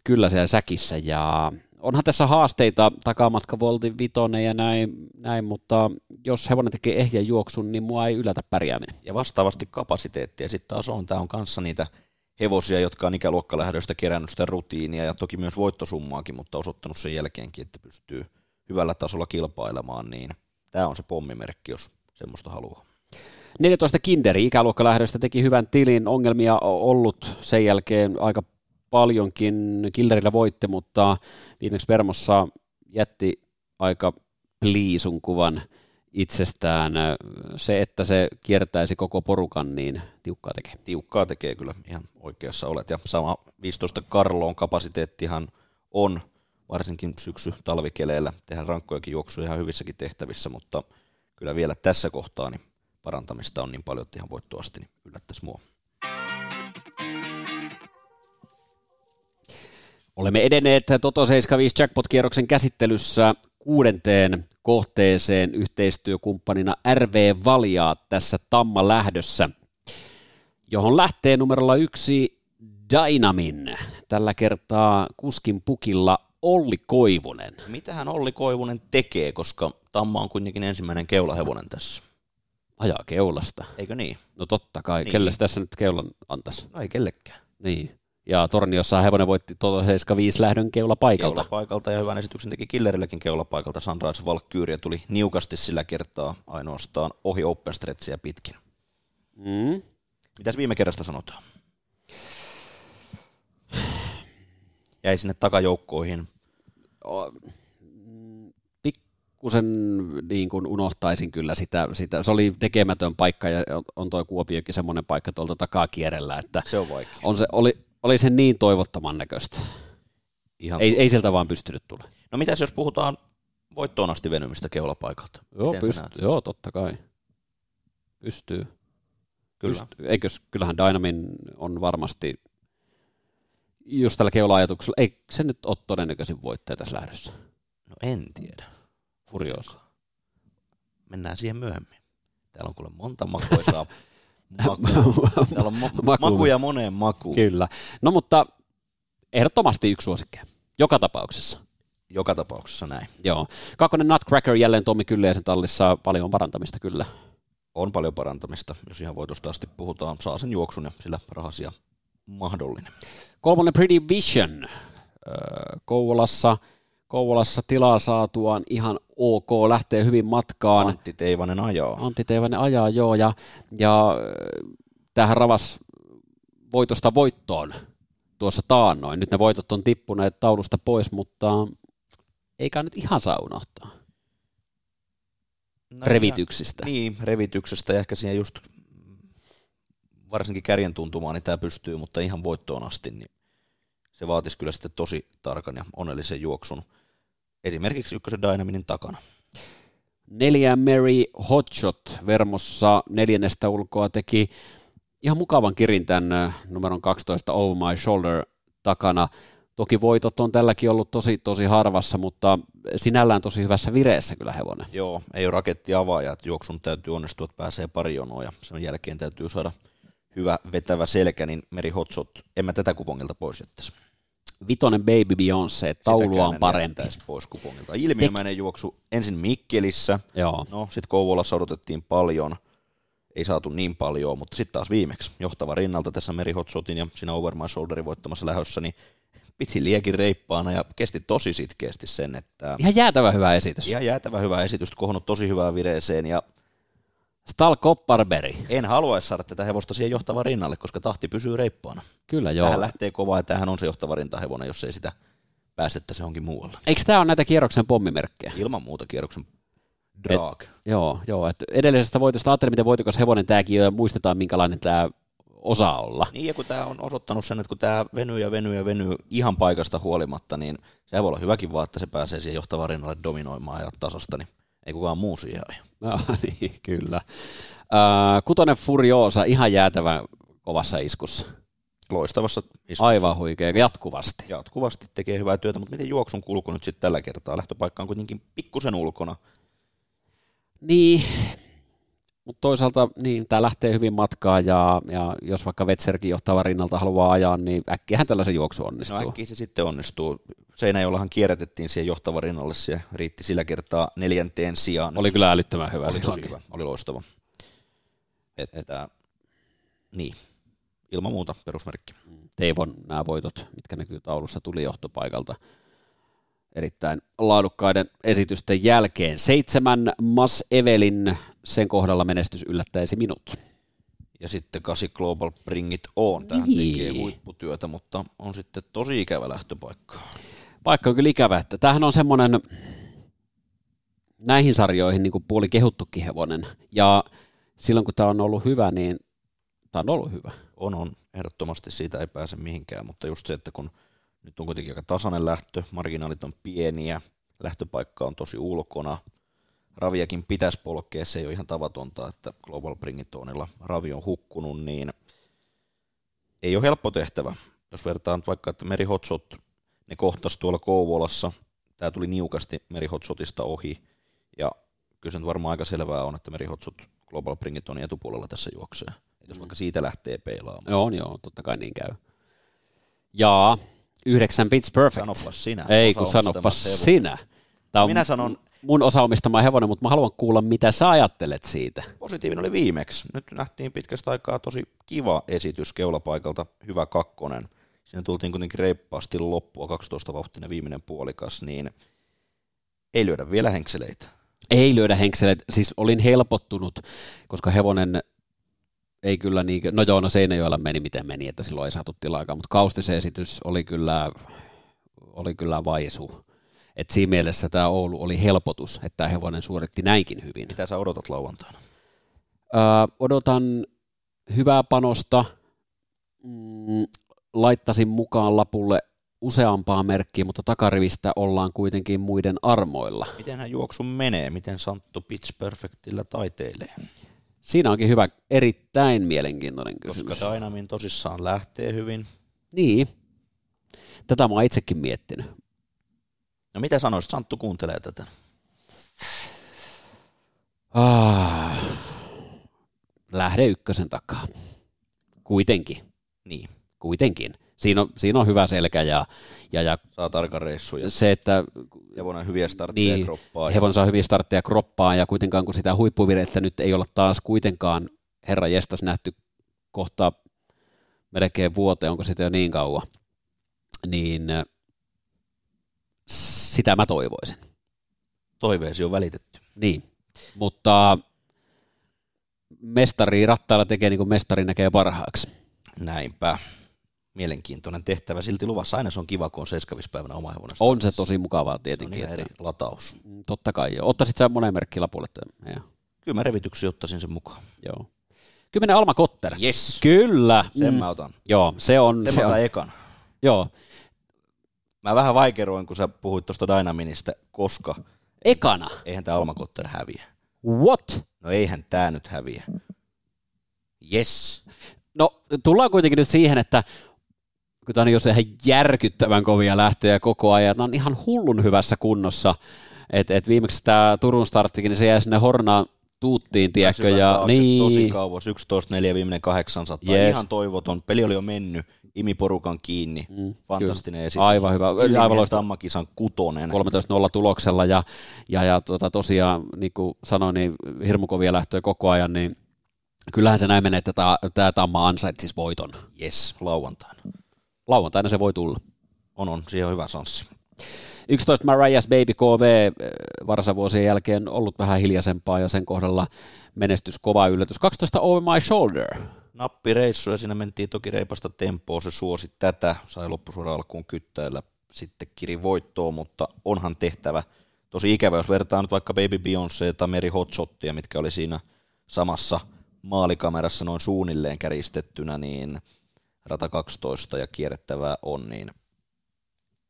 kyllä siellä säkissä ja onhan tässä haasteita, takamatka Voltin vitonen ja näin, näin, mutta jos hevonen tekee ehjän juoksun, niin mua ei yllätä pärjääminen. Ja vastaavasti kapasiteettia sitten taas on, tämä on kanssa niitä hevosia, jotka on ikäluokkalähdöstä kerännyt sitä rutiinia ja toki myös voittosummaakin, mutta osoittanut sen jälkeenkin, että pystyy hyvällä tasolla kilpailemaan, niin tämä on se pommimerkki, jos semmoista haluaa. 14 Kinderi ikäluokkalähdöstä teki hyvän tilin, ongelmia ollut sen jälkeen aika paljonkin. Killerillä voitti, mutta viimeksi Vermossa jätti aika pliisun kuvan itsestään. Se, että se kiertäisi koko porukan, niin tiukkaa tekee. Tiukkaa tekee kyllä, ihan oikeassa olet. Ja sama 15 Karloon kapasiteettihan on, varsinkin syksy talvikeleillä, tehdään rankkojakin juoksuja ihan hyvissäkin tehtävissä, mutta kyllä vielä tässä kohtaa niin parantamista on niin paljon, että ihan voittoasti, niin yllättäisi mua. Olemme edenneet Toto 75 Jackpot-kierroksen käsittelyssä kuudenteen kohteeseen yhteistyökumppanina RV Valjaa tässä Tamma lähdössä, johon lähtee numerolla yksi Dynamin. Tällä kertaa kuskin pukilla Olli Koivunen. Mitähän Olli Koivunen tekee, koska Tamma on kuitenkin ensimmäinen keulahevonen tässä? Ajaa keulasta. Eikö niin? No totta kai. Niin. Kelle tässä nyt keulan antaisi? No ei kellekään. Niin. Ja Torniossa hevonen voitti Toto 75 lähdön keulapaikalta. Keulapaikalta ja hyvän esityksen teki Killerilläkin keulapaikalta. Sunrise Valkyria tuli niukasti sillä kertaa ainoastaan ohi Open Stretchia pitkin. Mm. Mitäs viime kerrasta sanotaan? Jäi sinne takajoukkoihin. Pikkusen niin kuin unohtaisin kyllä sitä, sitä. Se oli tekemätön paikka ja on tuo Kuopiokin semmoinen paikka tuolta takaa kierrellä, että se on vaikea. On se, oli, oli se niin toivottoman näköistä. Ihan ei, ei sieltä vaan pystynyt tulla. No mitäs jos puhutaan voittoon asti venymistä keulapaikalta? Joo, pyst- joo totta kai. Pystyy. Kyllä. Pyst- eikös, kyllähän Dynamin on varmasti just tällä keula-ajatuksella, ei se nyt ole todennäköisin voittaja tässä lähdössä? No en tiedä. Furiosa. Mennään siihen myöhemmin. Täällä on kuule monta makuisaa Maku. Täällä on ma- maku. makuja moneen makuun. Kyllä. No mutta ehdottomasti yksi suosikki. Joka tapauksessa. Joka tapauksessa näin. Joo. Kakkonen Nutcracker jälleen Tommi Kylliäisen tallissa. Paljon parantamista kyllä. On paljon parantamista. Jos ihan voitosta asti puhutaan, saa sen juoksun ja sillä rahasia mahdollinen. Kolmonen Pretty Vision. Kouvolassa Kouvolassa tilaa saatuaan ihan ok, lähtee hyvin matkaan. Antti Teivanen ajaa. Antti Teivanen ajaa, joo, ja, ja äh, tähän ravas voitosta voittoon tuossa taannoin. Nyt ne voitot on tippuneet taulusta pois, mutta eikä nyt ihan saa unohtaa. No, revityksistä. Niin, revityksestä ja ehkä siihen just varsinkin kärjen tuntumaan, niin tämä pystyy, mutta ihan voittoon asti, niin se vaatisi kyllä sitten tosi tarkan ja onnellisen juoksun esimerkiksi ykkösen Dynaminin takana. Neljä Mary Hotshot Vermossa neljännestä ulkoa teki ihan mukavan kirin tämän numeron 12 Over My Shoulder takana. Toki voitot on tälläkin ollut tosi, tosi harvassa, mutta sinällään tosi hyvässä vireessä kyllä hevonen. Joo, ei ole raketti avaaja, että juoksun täytyy onnistua, että pääsee pari jonoa ja sen jälkeen täytyy saada hyvä vetävä selkä, niin Meri Hotshot, en mä tätä kupongilta pois jättäisi. Vitonen Baby Beyoncé, taulua on parempi. pois kupongilta. Ilmiömäinen Tek... juoksu ensin Mikkelissä, Joo. no sitten Kouvolassa odotettiin paljon. ei saatu niin paljon, mutta sitten taas viimeksi johtava rinnalta tässä Meri Hotshotin ja siinä Over My Shoulderin voittamassa lähössä, niin piti liekin reippaana ja kesti tosi sitkeästi sen, että... Ihan jäätävä hyvä esitys. Ihan jäätävä hyvä esitys, kohonnut tosi hyvää vireeseen ja Stal Kopparberg. En haluaisi saada tätä hevosta siihen johtava rinnalle, koska tahti pysyy reippaana. Kyllä joo. Tähän lähtee kovaa ja tämähän on se johtava rintahevonen, jos ei sitä päästettäisi johonkin muualle. Eikö tämä ole näitä kierroksen pommimerkkejä? Ilman muuta kierroksen drag. Et, joo, joo. Et edellisestä voitosta ajattelin, miten voitokas hevonen tämäkin on ja muistetaan, minkälainen tämä osaa olla. Niin, ja kun tämä on osoittanut sen, että kun tämä venyy ja venyy ja venyy ihan paikasta huolimatta, niin se voi olla hyväkin vaan, että se pääsee siihen johtavaan rinnalle dominoimaan ja tasasta, niin ei kukaan muu siihen aja. No, niin, kyllä. Äh, kutonen Furiosa, ihan jäätävä kovassa iskussa. Loistavassa iskussa. Aivan huikea, jatkuvasti. Jatkuvasti tekee hyvää työtä, mutta miten juoksun kulku nyt sitten tällä kertaa? Lähtöpaikka on kuitenkin pikkusen ulkona. Niin, mutta toisaalta niin, tämä lähtee hyvin matkaa ja, ja jos vaikka Vetserkin johtava rinnalta haluaa ajaa, niin äkkiähän tällaisen juoksu onnistuu. No äkkiä se sitten onnistuu. Seinäjoellahan kierrätettiin siihen johtava rinnalle, se riitti sillä kertaa neljänteen sijaan. Oli kyllä älyttömän hyvä. Oli tosi hyvä, oli loistava. Että, Et. niin, ilman muuta perusmerkki. Teivon nämä voitot, mitkä näkyy taulussa, tuli johtopaikalta erittäin laadukkaiden esitysten jälkeen. Seitsemän Mas Evelin, sen kohdalla menestys yllättäisi minut. Ja sitten kasi Global Bring It On, tähän niin. tekee huipputyötä, mutta on sitten tosi ikävä lähtöpaikka. Paikka on kyllä ikävä, että tämähän on semmoinen näihin sarjoihin niin kuin puoli kehuttukin hevonen, ja silloin kun tämä on ollut hyvä, niin tämä on ollut hyvä. On, on. Ehdottomasti siitä ei pääse mihinkään, mutta just se, että kun nyt on kuitenkin aika tasainen lähtö, marginaalit on pieniä, lähtöpaikka on tosi ulkona, raviakin pitäisi polkea, se ei ole ihan tavatonta, että Global Bringitonilla ravi on hukkunut, niin ei ole helppo tehtävä. Jos vertaan vaikka, että Meri Hotshot, ne kohtas tuolla Kouvolassa, tämä tuli niukasti Meri Hotshotista ohi, ja kyllä se nyt varmaan aika selvää on, että Meri Hotshot Global Bringitonin etupuolella tässä juoksee. Et jos mm. vaikka siitä lähtee peilaamaan. Joo, joo, totta kai niin käy. Ja Yhdeksän Bits Perfect. Sanopas sinä. Ei, kun sanopas sinä. Tämä on Minä sanon... Mun osa omistama hevonen, mutta mä haluan kuulla, mitä sä ajattelet siitä. Positiivinen oli viimeksi. Nyt nähtiin pitkästä aikaa tosi kiva esitys keulapaikalta, hyvä kakkonen. Siinä tultiin kuitenkin reippaasti loppua, 12 vauhtinen viimeinen puolikas, niin ei lyödä vielä henkseleitä. Ei lyödä henkseleitä, siis olin helpottunut, koska hevonen ei kyllä niin, no joo, no Seinäjoella meni miten meni, että silloin ei saatu tilaakaan, mutta Kaustisen esitys oli kyllä, oli kyllä vaisu. Et siinä mielessä tämä Oulu oli helpotus, että tämä hevonen suoritti näinkin hyvin. Mitä sä odotat lauantaina? Öö, odotan hyvää panosta. Mm, laittasin mukaan lapulle useampaa merkkiä, mutta takarivistä ollaan kuitenkin muiden armoilla. Miten hän juoksu menee? Miten Santtu Pitch Perfectillä taiteilee? Siinä onkin hyvä, erittäin mielenkiintoinen kysymys. Koska Dynamin tosissaan lähtee hyvin. Niin. Tätä mä oon itsekin miettinyt. No mitä sanoisit, Santtu kuuntelee tätä? Ah, lähde ykkösen takaa. Kuitenkin. Niin. Kuitenkin. Siinä on, siinä on hyvä selkä ja, ja, ja saa tarkan reissuja. Se, että hevonen hyviä startteja niin, kroppaa. Hevonen saa hyviä startteja kroppaa ja kuitenkaan kun sitä huippuvirettä nyt ei olla taas kuitenkaan herra jestas nähty kohta melkein vuoteen, onko sitä jo niin kauan, niin sitä mä toivoisin. Toiveesi on välitetty. Niin, mutta mestari rattailla tekee niin kuin mestari näkee parhaaksi. Näinpä mielenkiintoinen tehtävä silti luvassa. Aina se on kiva, kun on seiskavispäivänä oma hevonen. On se tosi mukavaa tietenkin. On eri lataus. Mm, totta kai jo. Ottaisit sä monen merkkilapulle? Ja. Kyllä mä revityksi ottaisin sen mukaan. Joo. Kymmenen Alma Kotter. Yes. Kyllä. Sen mm. mä otan. Joo, se on. Sen se mä otan on. ekan. Joo. Mä vähän vaikeroin, kun sä puhuit tuosta Dynaminista, koska... Ekana? Eihän tämä Alma Kotter häviä. What? No eihän tämä nyt häviä. Yes. No tullaan kuitenkin nyt siihen, että kun tämä on jo se ihan järkyttävän kovia lähtöjä koko ajan, että on ihan hullun hyvässä kunnossa. Et, et viimeksi tämä Turun starttikin, niin se jäi sinne Hornaan tuuttiin, tiedätkö? Ja, niin. Tosi kauas, 11.4 viimenen 800. Yes. Ihan toivoton. Peli oli jo mennyt, imi porukan kiinni. Mm, Fantastinen kyllä. esitys. Aivan hyvä. Aivan loistava. Tammakisan kutonen. 13-0 tuloksella ja, ja, ja tota, tosiaan, niin kuin sanoin, niin hirmukovia lähtöjä koko ajan, niin Kyllähän se näin menee, että tämä Tamma ansaitsisi voiton. Yes, lauantaina. Lauantaina se voi tulla. On, on, siihen on hyvä sanssi. 11 Mariah's Baby KV varsavuosien jälkeen ollut vähän hiljaisempaa ja sen kohdalla menestys kova yllätys. 12 Over My Shoulder. Nappireissu ja siinä mentiin toki reipasta tempoa, se suosi tätä, sai loppusuora alkuun kyttäillä sitten kiri voittoon, mutta onhan tehtävä tosi ikävä, jos vertaa nyt vaikka Baby Beyoncé tai Mary Hotshottia, mitkä oli siinä samassa maalikamerassa noin suunnilleen käristettynä, niin rata 12 ja kierrettävää on, niin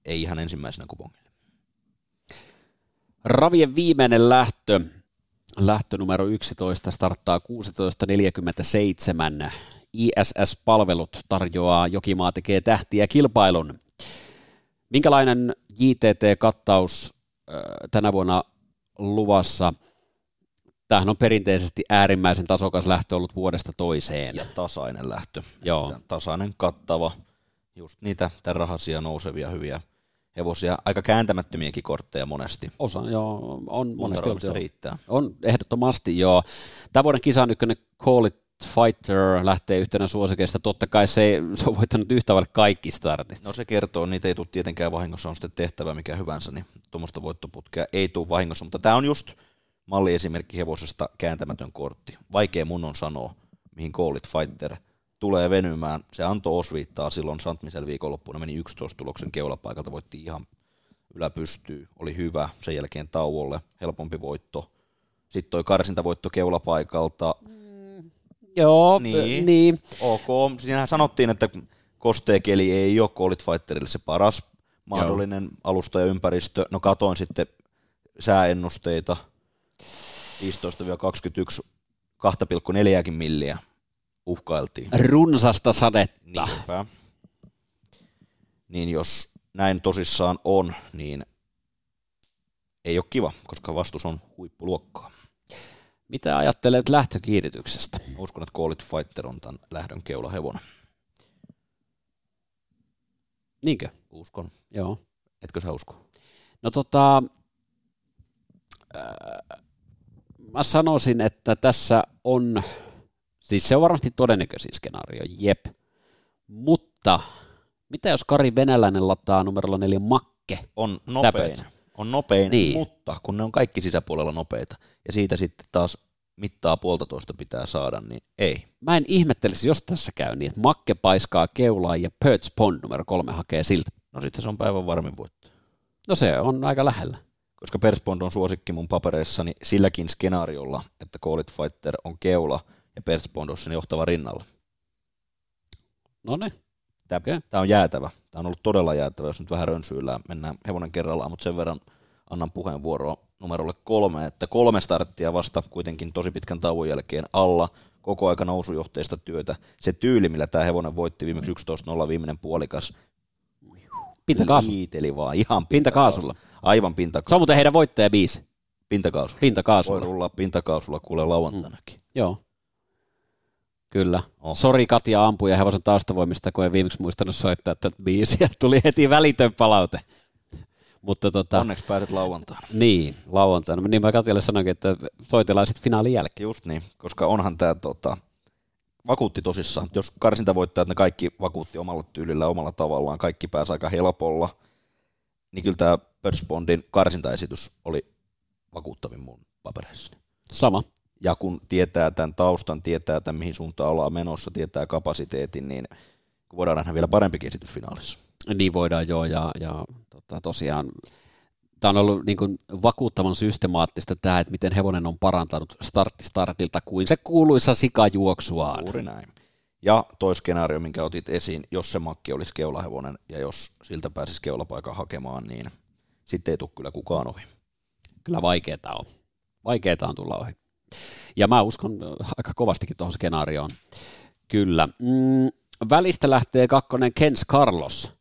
ei ihan ensimmäisenä kupongille. Ravien viimeinen lähtö, lähtö numero 11 starttaa 16.47. ISS-palvelut tarjoaa Jokimaa tekee tähtiä kilpailun. Minkälainen JTT-kattaus tänä vuonna luvassa? Tämähän on perinteisesti äärimmäisen tasokas lähtö ollut vuodesta toiseen. Ja tasainen lähtö. Joo. Tasainen, kattava, just niitä rahasia nousevia hyviä hevosia, aika kääntämättömiäkin kortteja monesti. Osa, joo, on monesti ollut, riittää. On ehdottomasti, joo. Tämän vuoden kisan ykkönen Call It Fighter lähtee yhtenä suosikeista. Totta kai se, se on voittanut yhtä vaille kaikki startit. No se kertoo, niitä ei tule tietenkään vahingossa, on sitten tehtävä mikä hyvänsä, niin tuommoista voittoputkea ei tule vahingossa, mutta tämä on just malliesimerkki hevosesta kääntämätön kortti. Vaikea mun on sanoa, mihin Call It Fighter – tulee venymään. Se antoi osviittaa silloin Santmisel viikonloppuna, meni 11 tuloksen keulapaikalta, voitti ihan yläpystyy, oli hyvä, sen jälkeen tauolle, helpompi voitto. Sitten toi karsintavoitto keulapaikalta. Mm, joo, niin, niin. Ok, siinähän sanottiin, että kosteekeli ei ole Call Fighterille se paras mahdollinen joo. alusta ja ympäristö. No katoin sitten sääennusteita 15-21 2,4 milliä uhkailtiin. Runsasta sadetta. Niinpä. Niin jos näin tosissaan on, niin ei ole kiva, koska vastus on huippuluokkaa. Mitä ajattelet lähtökiirityksestä? Uskon, että Call It Fighter on tämän lähdön keulahevonen. Niinkö? Uskon. Joo. Etkö sä usko? No tota, äh, mä sanoisin, että tässä on Siis se on varmasti todennäköisin skenaario, jep. Mutta mitä jos Kari Venäläinen lataa numerolla neljä makke? On nopein, on nopein, niin. mutta kun ne on kaikki sisäpuolella nopeita, ja siitä sitten taas mittaa puolitoista pitää saada, niin ei. Mä en ihmettelisi, jos tässä käy niin, että makke paiskaa keulaa ja Perch Pond numero kolme hakee siltä. No sitten se on päivän varmin voitto. No se on aika lähellä. Koska Perch on suosikki mun papereissani silläkin skenaariolla, että Call It Fighter on keula – ja Persbondossin johtava rinnalla. No ne. Tämä, okay. tämä on jäätävä. Tämä on ollut todella jäätävä, jos nyt vähän rönsyillään. Mennään hevonen kerrallaan, mutta sen verran annan puheenvuoroa numerolle kolme, että kolme starttia vasta kuitenkin tosi pitkän tauon jälkeen alla, koko aika nousujohteista työtä. Se tyyli, millä tämä hevonen voitti viimeksi 11.0 viimeinen puolikas, Pintakaasu. Liiteli vaan ihan pintakaasulla. Aivan pintakaasulla. Se on muuten heidän voittaja biisi. Pintakaasulla. Pintakaasulla. Voi rullaa pintakaasulla kuule lauantainakin. Mm. Joo. Kyllä. Oh. Sori Katja ampuja hevosen taustavoimista, kun en viimeksi muistanut soittaa tätä biisiä. Tuli heti välitön palaute. Mutta tota, Onneksi pääset lauantaina. Niin, lauantaina. Niin mä Katjalle sanoinkin, että soitellaan sitten finaalin jälkeen. Just niin, koska onhan tämä tota, vakuutti tosissaan. Jos karsintavoittajat ne kaikki vakuutti omalla tyylillä, omalla tavallaan, kaikki pääsi aika helpolla, niin kyllä tämä Pörsbondin karsintaesitys oli vakuuttavin mun papereissa. Sama ja kun tietää tämän taustan, tietää tämän mihin suuntaan ollaan menossa, tietää kapasiteetin, niin voidaan nähdä vielä parempi esitys finaalissa. Niin voidaan joo, ja, ja tota, tosiaan tämä on ollut niin kuin vakuuttavan systemaattista tämä, että miten hevonen on parantanut startti startilta kuin se kuuluisa sikajuoksuaan. Juuri näin. Ja toi skenaario, minkä otit esiin, jos se makki olisi keulahevonen ja jos siltä pääsisi keulapaikan hakemaan, niin sitten ei tule kyllä kukaan ohi. Kyllä vaikeaa on. Vaikeaa on tulla ohi. Ja mä uskon äh, aika kovastikin tuohon skenaarioon. Kyllä. Mm, välistä lähtee kakkonen Kens Carlos.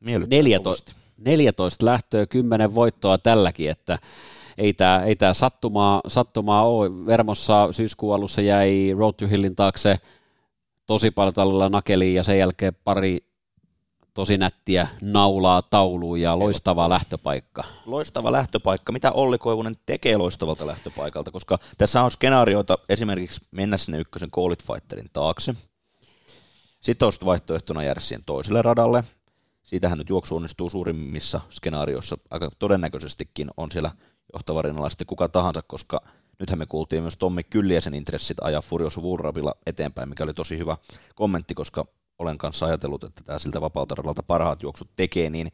14, 14 lähtöä, 10 voittoa tälläkin, että ei tämä ei tää sattumaa, sattumaa ole. Vermossa syyskuun alussa jäi Road to Hillin taakse tosi paljon tällä nakeliin ja sen jälkeen pari tosi nättiä naulaa tauluun ja loistava lähtöpaikka. Loistava lähtöpaikka. Mitä Olli Koivunen tekee loistavalta lähtöpaikalta? Koska tässä on skenaarioita esimerkiksi mennä sinne ykkösen Call Fighterin taakse. Sitten olisi vaihtoehtona jäädä siihen toiselle radalle. Siitähän nyt juoksu onnistuu suurimmissa skenaarioissa. Aika todennäköisestikin on siellä johtava sitten kuka tahansa, koska nythän me kuultiin myös Tommi Kylliäsen intressit ajaa Furious Woolrabilla eteenpäin, mikä oli tosi hyvä kommentti, koska olen kanssa ajatellut, että tämä siltä vapaalta radalta parhaat juoksut tekee, niin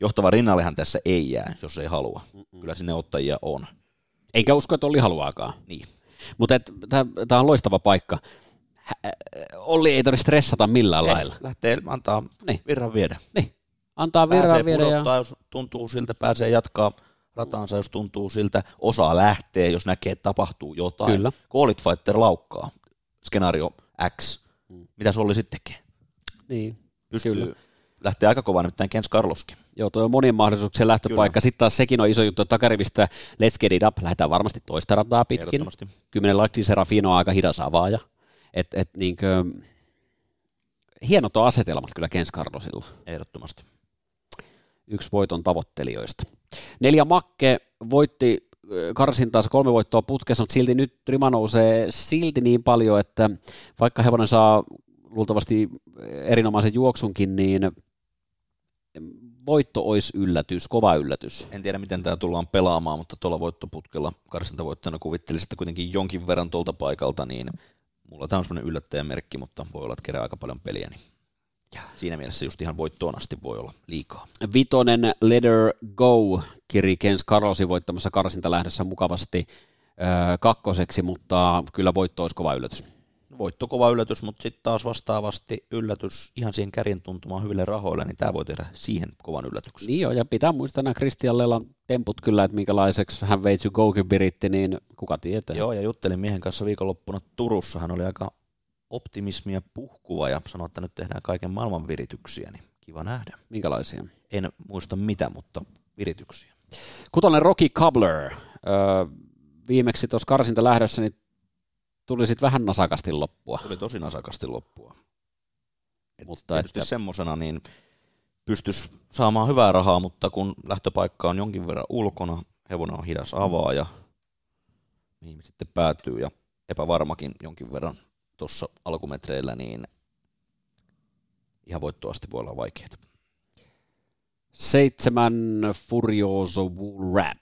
johtava rinnallehan tässä ei jää, jos ei halua. Mm-mm. Kyllä sinne ottajia on. Eikä usko, että Olli haluaakaan. Niin. Mutta tämä on loistava paikka. Olli ei tarvitse stressata millään ei, lailla. Lähtee antaa niin. virran viedä. Niin. Antaa virran pääsee viedä. Pudottaa, ja... jos tuntuu siltä, pääsee jatkaa rataansa, jos tuntuu siltä, osaa lähtee, jos näkee, että tapahtuu jotain. Kyllä. Call Fighter laukkaa, skenaario X. Mm. Mitä se oli sitten tekee? Niin. Pystyy, Kyllä. lähtee aika kovaa nimittäin Kens Carloskin. Joo, tuo on monien mahdollisuuksien lähtöpaikka. Kyllä. Sitten taas sekin on iso juttu, takarivistä Let's Get It Up, lähdetään varmasti toista rataa pitkin. Kymmenen Lakti Serafino on aika hidas avaaja. Et, et niinkö, hienot on asetelmat kyllä Kens Carlosilla. Ehdottomasti. Yksi voiton tavoittelijoista. Neljä Makke voitti karsintaansa kolme voittoa putkessa, mutta silti nyt rima nousee silti niin paljon, että vaikka hevonen saa luultavasti erinomaisen juoksunkin, niin voitto olisi yllätys, kova yllätys. En tiedä, miten tämä tullaan pelaamaan, mutta tuolla voittoputkella karsintavoittajana kuvittelisin, että kuitenkin jonkin verran tuolta paikalta, niin mulla tämä on semmoinen yllättäjämerkki, mutta voi olla, että kerää aika paljon peliä, niin siinä mielessä just ihan voittoon asti voi olla liikaa. Vitonen Letter Go kiri Kens Carlosin voittamassa karsintalähdössä mukavasti kakkoseksi, mutta kyllä voitto olisi kova yllätys. Voitto kova yllätys, mutta sitten taas vastaavasti yllätys ihan siihen kärjen tuntumaan hyville rahoille, niin tämä voi tehdä siihen kovan yllätyksen. Niin joo, ja pitää muistaa nämä Christian Lelan temput kyllä, että minkälaiseksi hän veitsi Gokin viritti, niin kuka tietää. Joo, ja juttelin miehen kanssa viikonloppuna Turussa, hän oli aika optimismia puhkuva ja sanoi, että nyt tehdään kaiken maailman virityksiä, niin kiva nähdä. Minkälaisia? En muista mitä, mutta virityksiä. Kutonen Rocky Cobbler. Öö, viimeksi tuossa karsinta lähdössä, niin tuli sitten vähän nasakasti loppua. Tuli tosi nasakasti loppua. Et mutta tietysti että... semmoisena niin pystyisi saamaan hyvää rahaa, mutta kun lähtöpaikka on jonkin verran ulkona, hevonen on hidas avaaja, mihin sitten päätyy ja epävarmakin jonkin verran tuossa alkumetreillä, niin ihan voittoasti voi olla vaikeaa. Seitsemän Furioso Rap.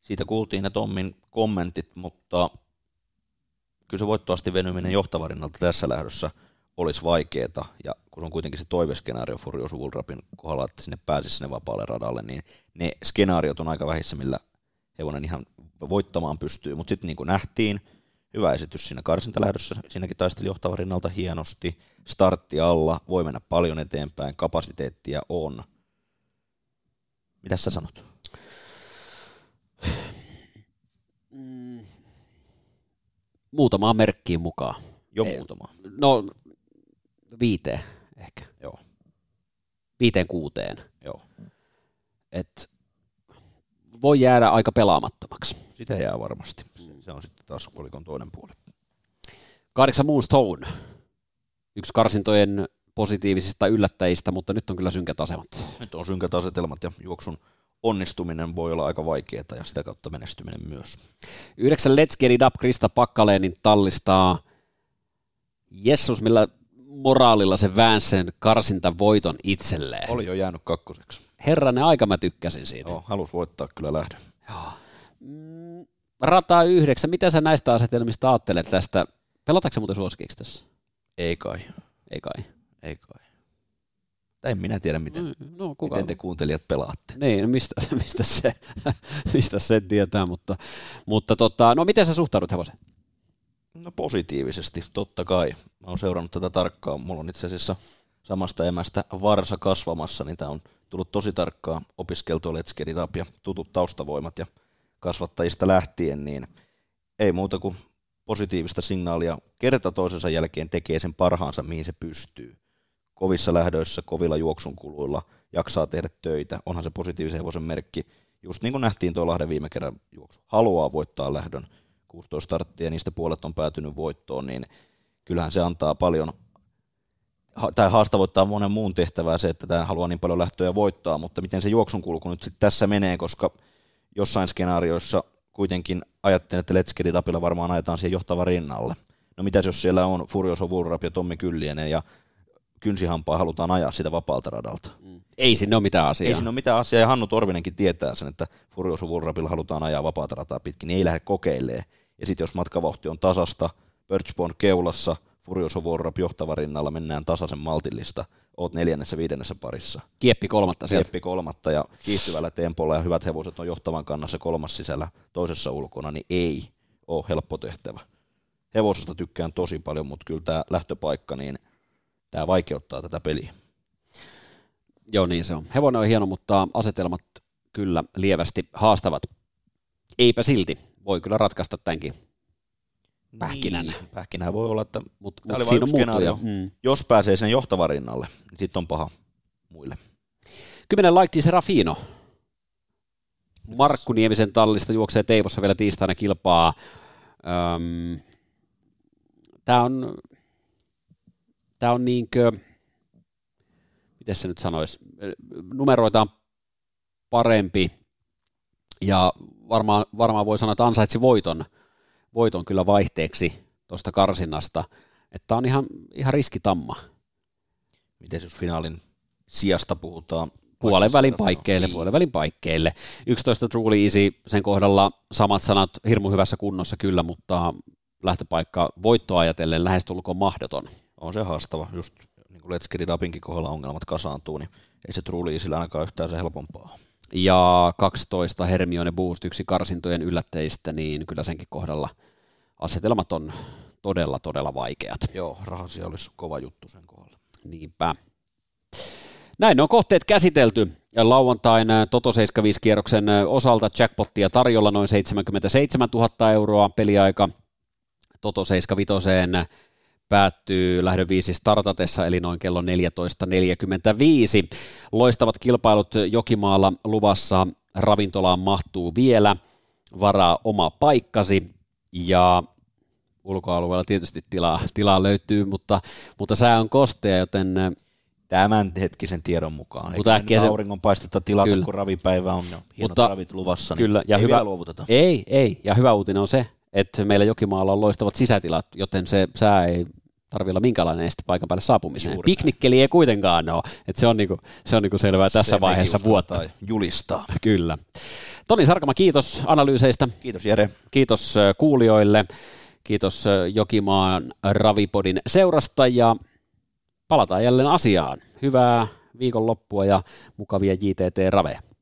Siitä kuultiin ne Tommin kommentit, mutta kyllä se voittoasti venyminen johtavarinnalta tässä lähdössä olisi vaikeaa, ja kun se on kuitenkin se toiveskenaario Furioso Wool Rapin kohdalla, että sinne pääsisi sinne vapaalle radalle, niin ne skenaariot on aika vähissä, millä hevonen ihan voittamaan pystyy, mutta sitten niin kuin nähtiin, hyvä esitys siinä karsintalähdössä. Siinäkin taisteli johtava rinnalta hienosti. Startti alla, voi mennä paljon eteenpäin, kapasiteettia on. Mitä sä sanot? Muutamaan merkkiin mukaan. Jo muutama. No, viiteen ehkä. Joo. Viiteen kuuteen. Joo. Et voi jäädä aika pelaamattomaksi. Sitä jää varmasti. Se on sitten taas kolikon toinen puoli. Kahdeksan Moonstone. Yksi karsintojen positiivisista yllättäjistä, mutta nyt on kyllä synkät asemat. Nyt on synkät asetelmat ja juoksun onnistuminen voi olla aika vaikeaa ja sitä kautta menestyminen myös. Yhdeksän Let's Get It Up Krista Pakkaleenin tallistaa Jessus, millä moraalilla se väänsi sen karsinta voiton itselleen. Oli jo jäänyt kakkoseksi. Herranen aika mä tykkäsin siitä. Joo, halus voittaa kyllä lähdön. Joo. Mm, rata yhdeksän, mitä sä näistä asetelmista ajattelet tästä? Pelataanko muuten suosikiksi tässä? Ei kai. Ei kai. Ei kai. Tai en minä tiedä, miten, no, no kuka... miten te kuuntelijat pelaatte. Niin, no mistä, mistä, se, mistä se tietää, mutta, mutta tota, no miten sä suhtaudut hevoseen? No positiivisesti, totta kai. Mä oon seurannut tätä tarkkaan. Mulla on itse asiassa samasta emästä varsa kasvamassa, niin tämä on tullut tosi tarkkaan opiskeltua Let's Up ja tutut taustavoimat ja kasvattajista lähtien, niin ei muuta kuin positiivista signaalia kerta toisensa jälkeen tekee sen parhaansa, mihin se pystyy. Kovissa lähdöissä, kovilla juoksun kuluilla, jaksaa tehdä töitä, onhan se positiivisen hevosen merkki. Just niin kuin nähtiin tuo Lahden viime kerran juoksu. Haluaa voittaa lähdön 16 starttia, niistä puolet on päätynyt voittoon, niin kyllähän se antaa paljon tai haastavoittaa monen muun tehtävää se, että tämä haluaa niin paljon lähtöjä voittaa, mutta miten se juoksun kulku nyt sitten tässä menee, koska jossain skenaarioissa kuitenkin ajattelin, että Letskedi Rapilla varmaan ajetaan siihen johtava rinnalle. No mitäs jos siellä on Furioso Vulrap ja Tommi Kyllinen ja kynsihampaa halutaan ajaa sitä vapaalta radalta. Mm. Ei sinne ole mitään asiaa. Ei sinne ole mitään asiaa, ja Hannu Torvinenkin tietää sen, että Furioso Vulrapilla halutaan ajaa vapaata rataa pitkin, niin ei lähde kokeilemaan. Ja sitten jos matkavauhti on tasasta, Birchbond keulassa, Furioso Vulrap johtava rinnalla, mennään tasaisen maltillista, oot neljännessä, viidennessä parissa. Kieppi kolmatta sieltä. Kieppi kolmatta ja kiihtyvällä tempolla ja hyvät hevoset on johtavan kannassa kolmas sisällä, toisessa ulkona, niin ei ole helppo tehtävä. Hevosesta tykkään tosi paljon, mutta kyllä tämä lähtöpaikka, niin – tämä vaikeuttaa tätä peliä. Joo, niin se on. Hevonen on hieno, mutta asetelmat kyllä lievästi haastavat. Eipä silti. Voi kyllä ratkaista tämänkin pähkinän. Niin, pähkinä voi olla, että mut, mut siinä on. Mm. Jos pääsee sen johtavarinnalle, niin sitten on paha muille. Kymmenen laittiin Serafino. Markku Niemisen tallista juoksee Teivossa vielä tiistaina kilpaa. Öm, Tämä on tämä on niinkö, miten se nyt sanoisi, numeroita on parempi ja varmaan, varmaan voi sanoa, että ansaitsi voiton, voiton kyllä vaihteeksi tuosta karsinnasta, että on ihan, ihan riskitamma. Miten jos finaalin sijasta puhutaan? Puolen välin paikkeille, niin. puolen välin paikkeille. 11 Truly Easy, sen kohdalla samat sanat, hirmu hyvässä kunnossa kyllä, mutta lähtöpaikka voittoa ajatellen lähestulkoon mahdoton on se haastava, just niin kuin Let's Get It kohdalla ongelmat kasaantuu, niin ei se True sillä ainakaan yhtään se helpompaa. Ja 12 Hermione Boost, yksi karsintojen yllättäjistä, niin kyllä senkin kohdalla asetelmat on todella, todella vaikeat. Joo, rahasia olisi kova juttu sen kohdalla. Niinpä. Näin ne on kohteet käsitelty. Ja lauantain Toto 75 kierroksen osalta jackpottia tarjolla noin 77 000 euroa peliaika. Toto 75 päättyy lähdön viisi startatessa, eli noin kello 14.45. Loistavat kilpailut Jokimaalla luvassa ravintolaan mahtuu vielä, varaa oma paikkasi ja ulkoalueella tietysti tilaa, tilaa löytyy, mutta, mutta sää on kostea, joten tämän hetkisen tiedon mukaan. Mutta äkkiä se... paistetta tilata, kyllä. kun ravipäivä on hienot mutta, ravit luvassa, niin kyllä, ja ei hyvä, vielä luovuteta. Ei, ei, ja hyvä uutinen on se, että meillä Jokimaalla on loistavat sisätilat, joten se sää ei tarvii olla minkälainen este paikan päälle saapumiseen. Juuri Piknikkeli ei kuitenkaan ole, että se on, niinku, se on niinku selvää tässä se vaiheessa vuotta. Tai julistaa. Kyllä. Toni Sarkama, kiitos analyyseistä. Kiitos Jere. Kiitos kuulijoille. Kiitos Jokimaan Ravipodin seurasta ja palataan jälleen asiaan. Hyvää viikonloppua ja mukavia JTT-raveja.